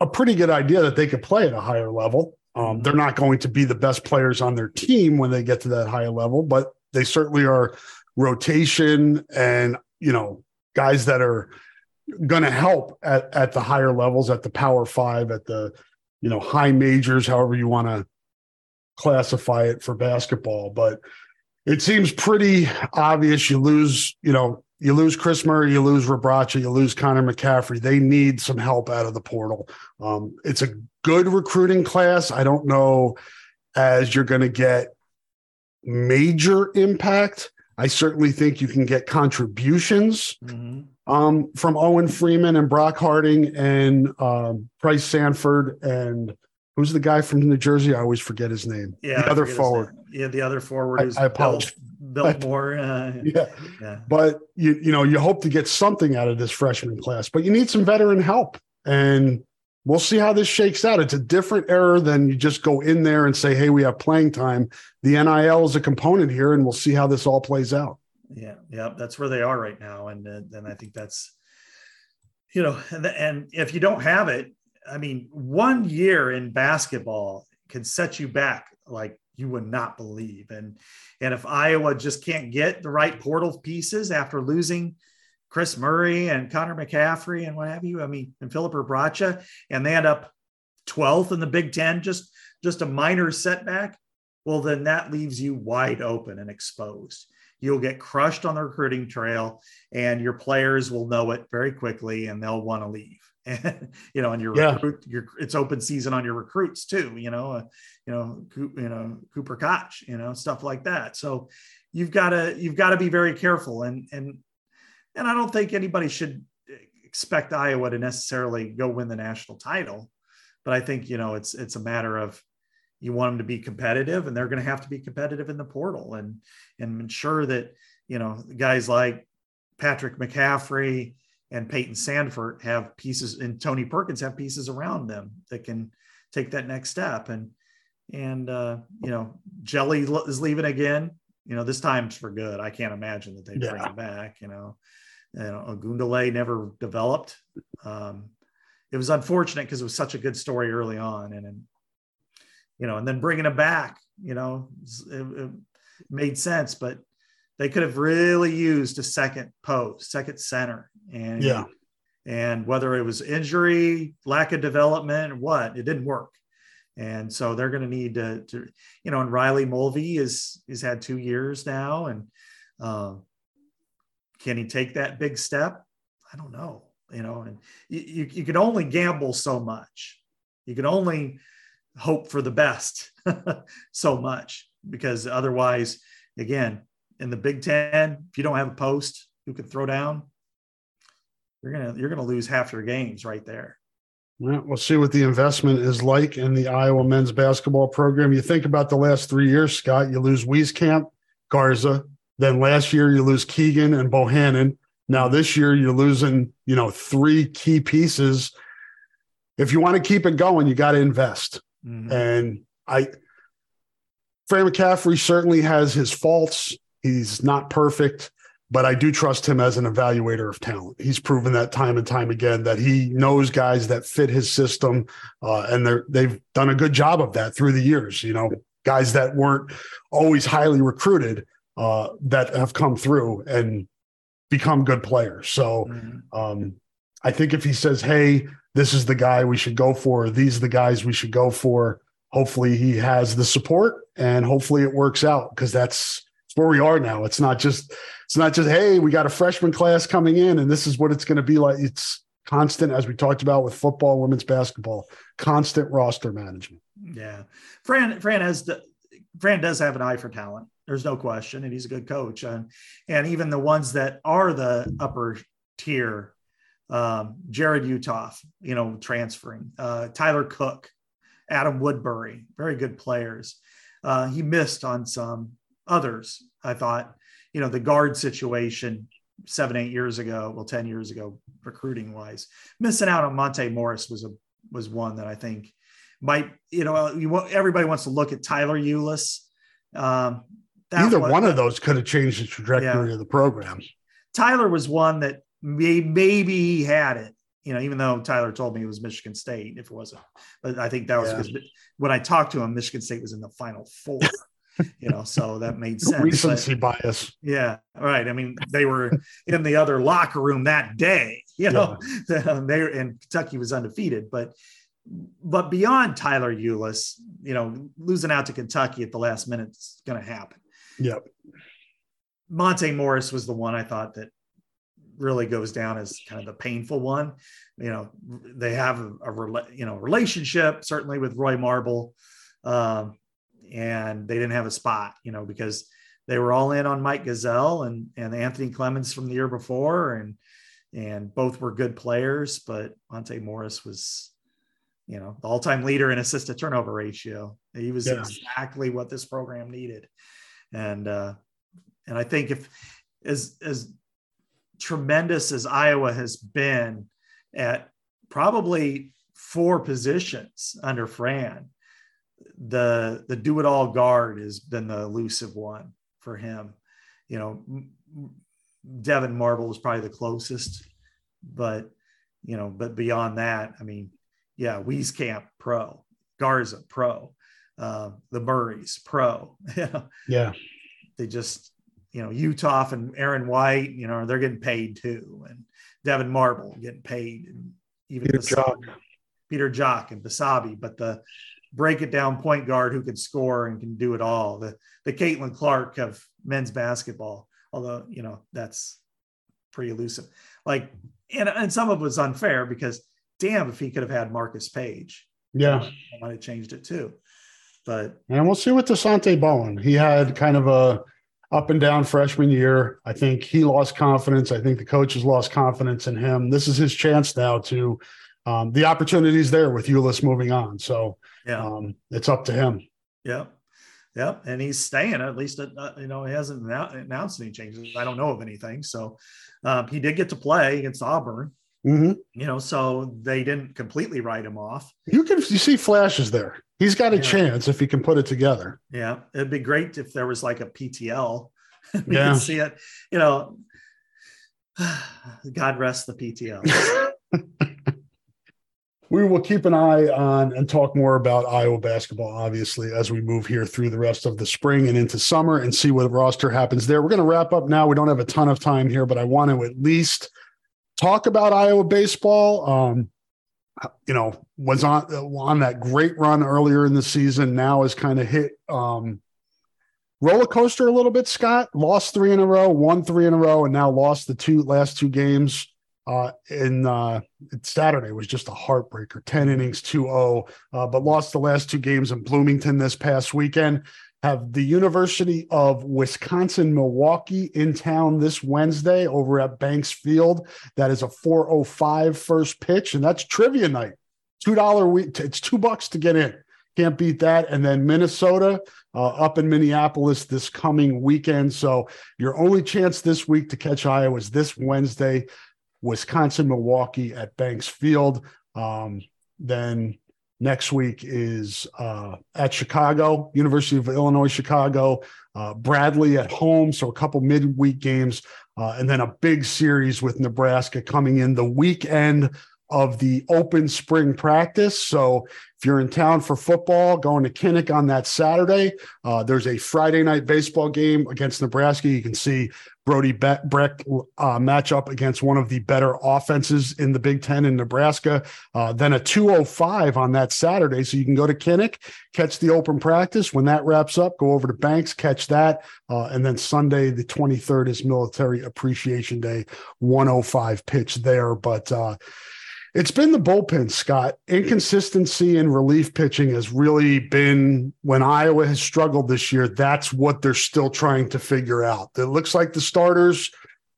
a pretty good idea that they could play at a higher level. Um, they're not going to be the best players on their team when they get to that higher level, but they certainly are rotation and you know guys that are going to help at, at the higher levels, at the power five, at the you know high majors, however you want to classify it for basketball. But it seems pretty obvious. You lose, you know, you lose Kris Murray, you lose Rebraca, you lose Connor McCaffery. They need some help out of the portal. Um, it's a good recruiting class. I don't know as you're going to get major impact. I certainly think you can get contributions mm-hmm. um, from Owen Freeman and Brock Harding and um, Pryce Sandfort and who's the guy from New Jersey? I always forget his name. Yeah, the other forward. Yeah, the other forward is I, I apologize. Biltmore. Uh, yeah. yeah. But you you know, you hope to get something out of this freshman class, but you need some veteran help. And we'll see how this shakes out. It's a different era than you just go in there and say, hey, we have playing time. The NIL is a component here, and we'll see how this all plays out. Yeah, yeah, that's where they are right now. And then I think that's you know, and, and if you don't have it, I mean, one year in basketball can set you back like you would not believe. And and if Iowa just can't get the right portal pieces after losing Kris Murray and Connor McCaffery and what have you, I mean, and Filip Rebraca, and they end up 12th in the Big Ten, just just a minor setback. Well, then that leaves you wide open and exposed. You'll get crushed on the recruiting trail, and your players will know it very quickly, and they'll want to leave. And you know, and your yeah. recruit, your it's open season on your recruits too. You know, uh, you know, you know Cooper Koch, you know, stuff like that. So you've got to you've got to be very careful, and and and I don't think anybody should expect Iowa to necessarily go win the national title, but I think you know it's it's a matter of you want them to be competitive, and they're going to have to be competitive in the portal, and and ensure that you know guys like Patrick McCaffery and Payton Sandfort have pieces and Tony Perkins have pieces around them that can take that next step. And, and, uh, you know, Jelly is leaving again, you know, this time's for good. I can't imagine that they yeah. bring him back, you know, you know, Ogundele never developed. Um, it was unfortunate because it was such a good story early on. And, and, you know, and then bringing him back, you know, it, it made sense, but they could have really used a second post, second center. And yeah. And whether it was injury, lack of development, what, it didn't work. And so they're going to need to, to, you know, and Riley Mulvey is is had two years now, and uh, can he take that big step? I don't know. You know, and you, you, you can only gamble so much. You can only hope for the best so much because otherwise, again, in the Big Ten, if you don't have a post who can throw down, you're gonna you're gonna lose half your games right there. Well, we'll see what the investment is like in the Iowa men's basketball program. You think about the last three years, Scott. You lose Wieskamp, Garza. Then last year you lose Keegan and Bohannon. Now this year you're losing, you know, three key pieces. If you want to keep it going, you got to invest. Mm-hmm. And I, Fran McCaffery certainly has his faults. He's not perfect, but I do trust him as an evaluator of talent. He's proven that time and time again that he knows guys that fit his system, uh, and they're they've done a good job of that through the years. You know, guys that weren't always highly recruited uh, that have come through and become good players. So mm-hmm. um, I think if he says, "Hey, this is the guy we should go for," these are the guys we should go for. Hopefully, he has the support, and hopefully, it works out because that's where we are now. It's not just it's not just hey, we got a freshman class coming in, and this is what it's going to be like. It's constant, as we talked about with football, women's basketball, constant roster management. Yeah, Fran Fran has the Fran does have an eye for talent. There's no question, and he's a good coach. And and even the ones that are the upper tier, um, Jarrod Uthoff, you know, transferring, uh, Tyler Cook, Adam Woodbury, very good players. Uh, he missed on some others. I thought, you know, the guard situation seven, eight years ago, well, 10 years ago, recruiting wise, missing out on Monte Morris was a, was one that I think might, you know, you want, everybody wants to look at Tyler Ulis. Um, Either was, one of those could have changed the trajectory yeah. of the program. Tyler was one that may, maybe he had it, you know, even though Tyler told me it was Michigan State, if it wasn't, but I think that was because when I talked to him, Michigan State was in the final four. You know, so that made sense. Recency but, bias. Yeah, right. I mean, they were in the other locker room that day. You know, yeah. they and Kentucky was undefeated, but but beyond Tyler Ulis, you know, losing out to Kentucky at the last minute is going to happen. Yep. Monte Morris was the one I thought that really goes down as kind of the painful one. You know, they have a, a you know relationship certainly with Roy Marble, um, and they didn't have a spot. You know, because they were all in on Mike Gesell and and Anthony Clemmons from the year before, and and both were good players, but Monte Morris was, you know, the all-time leader in assist to turnover ratio. He was yeah. exactly what this program needed, and uh, and I think if as as tremendous as Iowa has been at probably four positions under Fran, the the do it all guard has been the elusive one for him. You know, Devyn Marble was probably the closest, but you know, but beyond that, I mean, yeah, Wieskamp pro, Garza pro, uh, the Murrays pro. yeah, they just you know Utah and Aaron White, you know, they're getting paid too, and Devyn Marble getting paid, and even Peter Jok, Peter Jok and Basabe, but the break it down point guard who can score and can do it all. The the Caitlin Clark of men's basketball, although you know that's pretty elusive. Like, and and some of it was unfair because damn, if he could have had Marcus Paige, yeah, I might have changed it too. But and we'll see with Dasonte Bowen. He had kind of a up and down freshman year. I think he lost confidence. I think the coaches lost confidence in him. This is his chance now to um, the opportunities there with Ulis moving on. So yeah, um, it's up to him. Yeah. Yeah, and he's staying. At least, uh, you know, he hasn't announced any changes. I don't know of anything. So, um, he did get to play against Auburn. Mm-hmm. You know, so they didn't completely write him off. You can you see flashes there. He's got a yeah. chance if he can put it together. Yeah, it'd be great if there was like a PTL. we yeah. see it. You know, God rest the PTL. we will keep an eye on and talk more about Iowa basketball, obviously, as we move here through the rest of the spring and into summer and see what roster happens there. We're going to wrap up now. We don't have a ton of time here, but I want to at least talk about Iowa baseball. Um, you know, was on on that great run earlier in the season. Now has kind of hit um, roller coaster a little bit. Scott lost three in a row, won three in a row, and now lost the two last two games uh, in uh, Saturday was just a heartbreaker 10 innings 2 0, uh, but lost the last two games in Bloomington this past weekend. Have the University of Wisconsin Milwaukee in town this Wednesday over at Banks Field. That is a 405 first pitch, and that's trivia night. $2 week, it's two bucks to get in. Can't beat that. And then Minnesota uh, up in Minneapolis this coming weekend. So your only chance this week to catch Iowa is this Wednesday. Wisconsin, Milwaukee at Banks Field. Um, then next week is uh, at Chicago, University of Illinois, Chicago, uh, Bradley at home. So a couple midweek games, uh, and then a big series with Nebraska coming in the weekend of the open spring practice. So if you're in town for football, going to Kinnick on that Saturday, uh, there's a Friday night baseball game against Nebraska. You can see Brody Brecht uh, match up against one of the better offenses in the Big Ten in Nebraska. Uh, then a 205 on that Saturday. So you can go to Kinnick, catch the open practice. When that wraps up, go over to Banks, catch that. Uh, and then Sunday, the 23rd, is Military Appreciation Day, 105 pitch there. But, uh, it's been the bullpen, Scott. Inconsistency in relief pitching has really been when Iowa has struggled this year. That's what they're still trying to figure out. It looks like the starters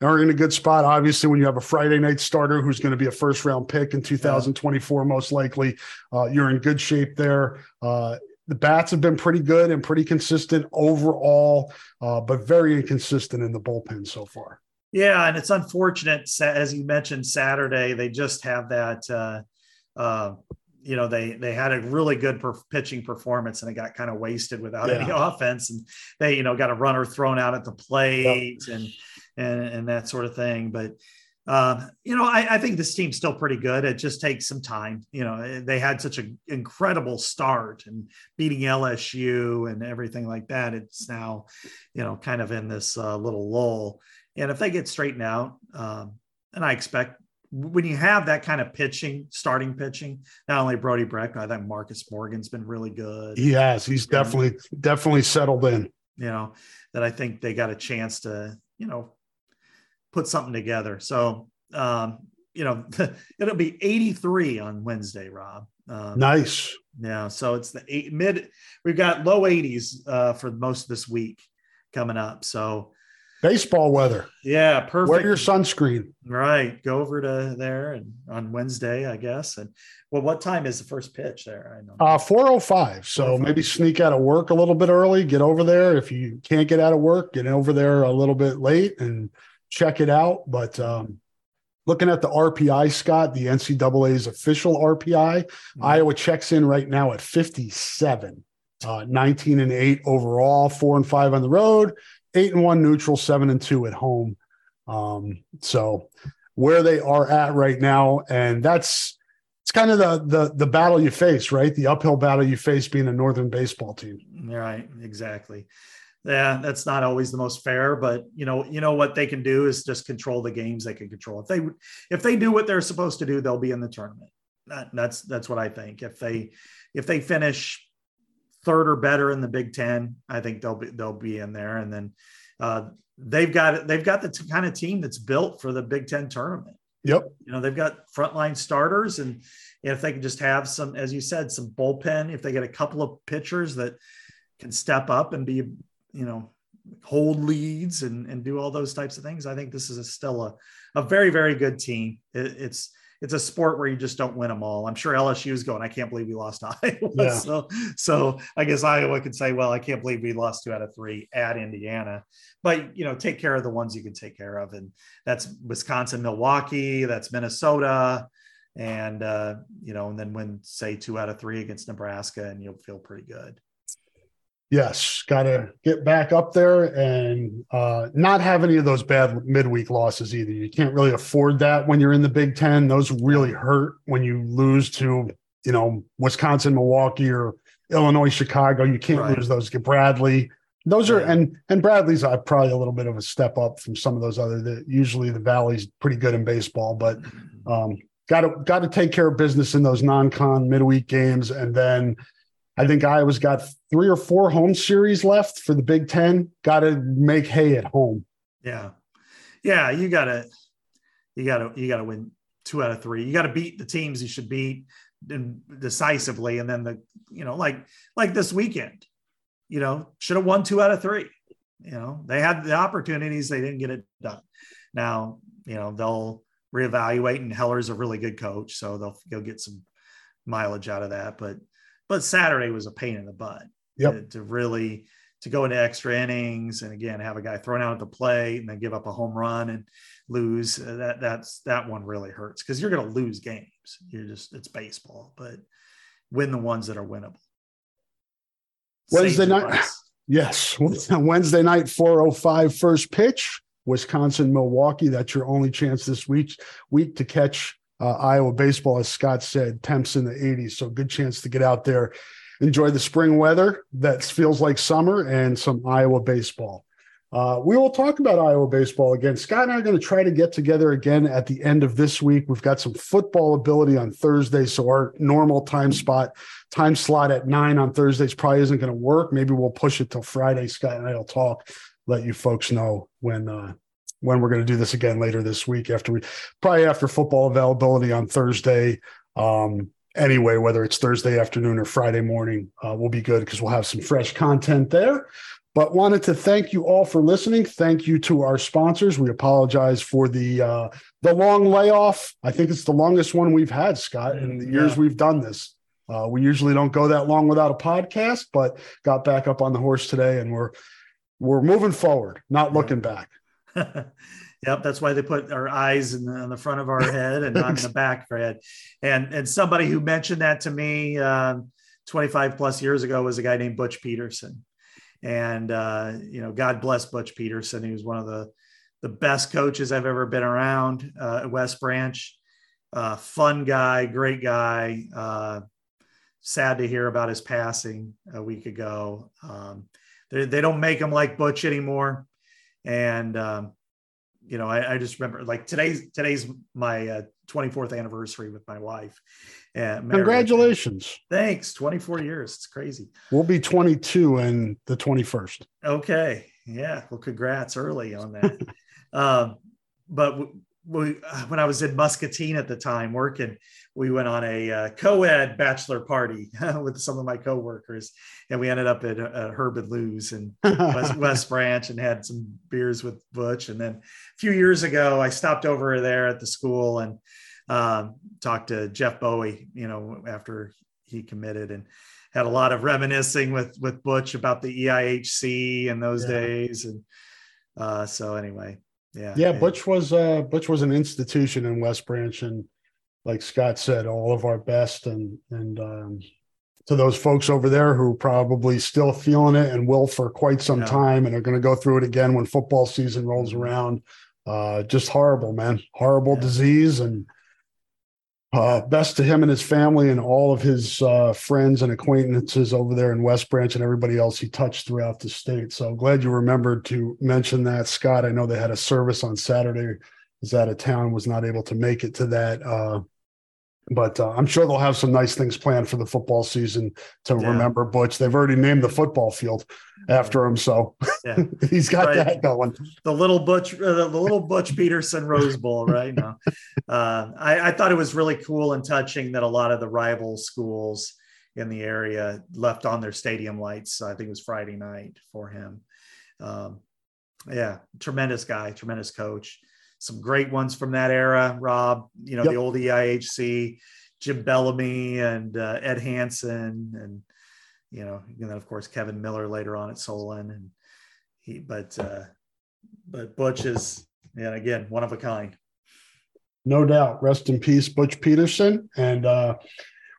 are in a good spot. Obviously, when you have a Friday night starter who's going to be a first round pick in 2024, most likely, uh, you're in good shape there. Uh, the bats have been pretty good and pretty consistent overall, uh, but very inconsistent in the bullpen so far. Yeah, and it's unfortunate as you mentioned Saturday. They just have that. Uh, uh, you know, they they had a really good per- pitching performance, and it got kind of wasted without yeah. any offense. And they, you know, got a runner thrown out at the plate yep. and and and that sort of thing. But um, you know, I, I, think this team's still pretty good. It just takes some time. You know, they had such an incredible start and beating LSU and everything like that. It's now, you know, kind of in this uh, little lull. And if they get straightened out, um, and I expect when you have that kind of pitching, starting pitching, not only Brody Brecht, I think Marcus Morgan's been really good. He has. He's definitely definitely settled in. You know that I think they got a chance to you know put something together. So, um, you know, it'll be 83 on Wednesday, Rob. Um, nice. Yeah. So it's the eight, mid, we've got low 80s uh, for most of this week coming up. So, baseball weather. Yeah, perfect. Wear your sunscreen. Right. Go over to there and on Wednesday, I guess. And well, what time is the first pitch there? I know. Uh 405. So 405. maybe sneak out of work a little bit early, get over there. If you can't get out of work, get over there a little bit late and check it out. But um looking at the RPI, Scott, the NCAA's official RPI, mm-hmm. Iowa checks in right now at 57. Uh, 19 and 8 overall, 4 and 5 on the road, eight and one neutral, seven and two at home. Um, so where they are at right now, and that's it's kind of the the the battle you face, right? The uphill battle you face being a northern baseball team. Right, exactly. Yeah, that's not always the most fair, but you know, you know what they can do is just control the games they can control. If they if they do what they're supposed to do, they'll be in the tournament. That, that's that's what I think. If they if they finish third or better in the Big Ten. I think they'll be they'll be in there, and then uh, they've got they've got the t- kind of team that's built for the Big Ten tournament. Yep. You know they've got frontline starters, and if they can just have some, as you said, some bullpen. If they get a couple of pitchers that can step up and be, you know, hold leads and and do all those types of things, I think this is a, still a a very very good team. It, it's it's a sport where you just don't win them all. I'm sure LSU is going, I can't believe we lost Iowa. Yeah. So, so I guess Iowa could say, well, I can't believe we lost two out of three at Indiana. But you know, take care of the ones you can take care of. And that's Wisconsin, Milwaukee, that's Minnesota. And uh, you know, and then win say two out of three against Nebraska, and you'll feel pretty good. Yes, got to get back up there and uh, not have any of those bad midweek losses either. You can't really afford that when you're in the Big Ten. Those really hurt when you lose to, you know, Wisconsin, Milwaukee, or Illinois, Chicago. You can't right. lose those. Get Bradley. Those are and and Bradley's uh, probably a little bit of a step up from some of those other. That usually the Valley's pretty good in baseball, but um, got to got to take care of business in those non-con midweek games, and then I think Iowa's got three or four home series left for the Big Ten. Got to make hay at home. Yeah, yeah, you gotta, you gotta, you gotta win two out of three. You got to beat the teams you should beat decisively, and then the, you know, like like this weekend, you know, should have won two out of three. You know, they had the opportunities, they didn't get it done. Now, you know, they'll reevaluate, and Heller's a really good coach, so they'll go get some mileage out of that, but but Saturday was a pain in the butt. Yep. To, to, really to go into extra innings and again have a guy thrown out at the plate and then give up a home run and lose. Uh, that that's that one really hurts because you're going to lose games. You're just it's baseball, but win the ones that are winnable. Wednesday night. Yes, Wednesday night 405 first pitch. Wisconsin Milwaukee. That's your only chance this week week to catch uh, Iowa baseball, as Scott said, temps in the 80s. So good chance to get out there, enjoy the spring weather that feels like summer, and some Iowa baseball. Uh, we will talk about Iowa baseball again. Scott and I are going to try to get together again at the end of this week. We've got some football ability on Thursday, so our normal time spot, time slot at nine on Thursdays probably isn't going to work. Maybe we'll push it till Friday. Scott and I will talk, let you folks know when uh, when we're going to do this again later this week after we probably after football availability on Thursday. Um, anyway, whether it's Thursday afternoon or Friday morning, uh, will be good because we'll have some fresh content there. But wanted to thank you all for listening. Thank you to our sponsors. We apologize for the uh, the long layoff. I think it's the longest one we've had, Scott, in the years yeah. we've done this. Uh, we usually don't go that long without a podcast, but got back up on the horse today, and we're we're moving forward, not looking back. yep, that's why they put our eyes in the, on the front of our head and not in the back of our head. And and somebody who mentioned that to me uh, 25 plus years ago was a guy named Butch Peterson. And uh, you know, God bless Butch Peterson. He was one of the the best coaches I've ever been around uh, at West Branch. Uh, fun guy, great guy. Uh, sad to hear about his passing a week ago. Um, they, they don't make him like Butch anymore and um, you know I, I, just remember like today's today's my uh, 24th anniversary with my wife and congratulations. Thanks. 24 years. It's crazy. We'll be 22 and the 21st okay. Yeah. Well congrats early on that. Um, but we, when I was in Muscatine at the time working, we went on a uh, co-ed bachelor party with some of my coworkers, and we ended up at uh, Herb and Lou's in West, West, Branch and had some beers with Butch. And then a few years ago, I stopped over there at the school and um, talked to Jeff Bowie. You know, after he committed and had a lot of reminiscing with with Butch about the EIHC and those yeah. days. And uh, so anyway, yeah, yeah. Butch was uh, Butch was an institution in West Branch and like Scott said, all of our best and and um, to those folks over there who are probably still feeling it and will for quite some yeah. time and are going to go through it again when football season rolls mm-hmm. around. Uh, just horrible, man. Horrible yeah. disease and uh, best to him and his family and all of his uh, friends and acquaintances over there in West Branch and everybody else he touched throughout the state. So glad you remembered to mention that, Scott. I know they had a service on Saturday. Was out of town, was not able to make it to that. Uh, but uh, I'm sure they'll have some nice things planned for the football season to yeah. remember Butch. They've already named the football field after him, so yeah. he's got right. that going. The little Butch, uh, the little Butch Peterson Rose Bowl, right now. Uh, I, I, thought it was really cool and touching that a lot of the rival schools in the area left on their stadium lights. I think it was Friday night for him. Um, yeah, tremendous guy, tremendous coach some great ones from that era. Rob, you know, yep. the old EIHC, Jim Bellamy and uh, Ed Hanson, and you know, and then of course Kevin Miller later on at Solon, and he, but uh, but Butch is, yeah, again, one of a kind. No doubt. Rest in peace, Butch Peterson, and uh,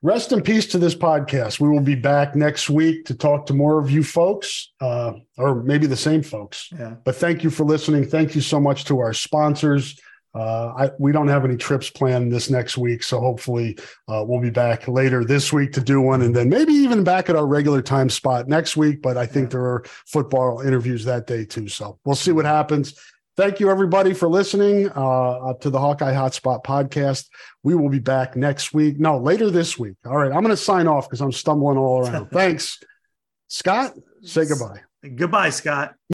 rest in peace to this podcast. We will be back next week to talk to more of you folks, uh, or maybe the same folks. Yeah. But thank you for listening. Thank you so much to our sponsors. Uh, I, we don't have any trips planned this next week, so hopefully uh, we'll be back later this week to do one, and then maybe even back at our regular time spot next week. But I think yeah. there are football interviews that day too, so we'll see what happens. Thank you, everybody, for listening uh, to the Hawkeye Hotspot podcast. We will be back next week. No, later this week. All right. I'm going to sign off because I'm stumbling all around. Thanks. Scott, say goodbye. Goodbye, Scott.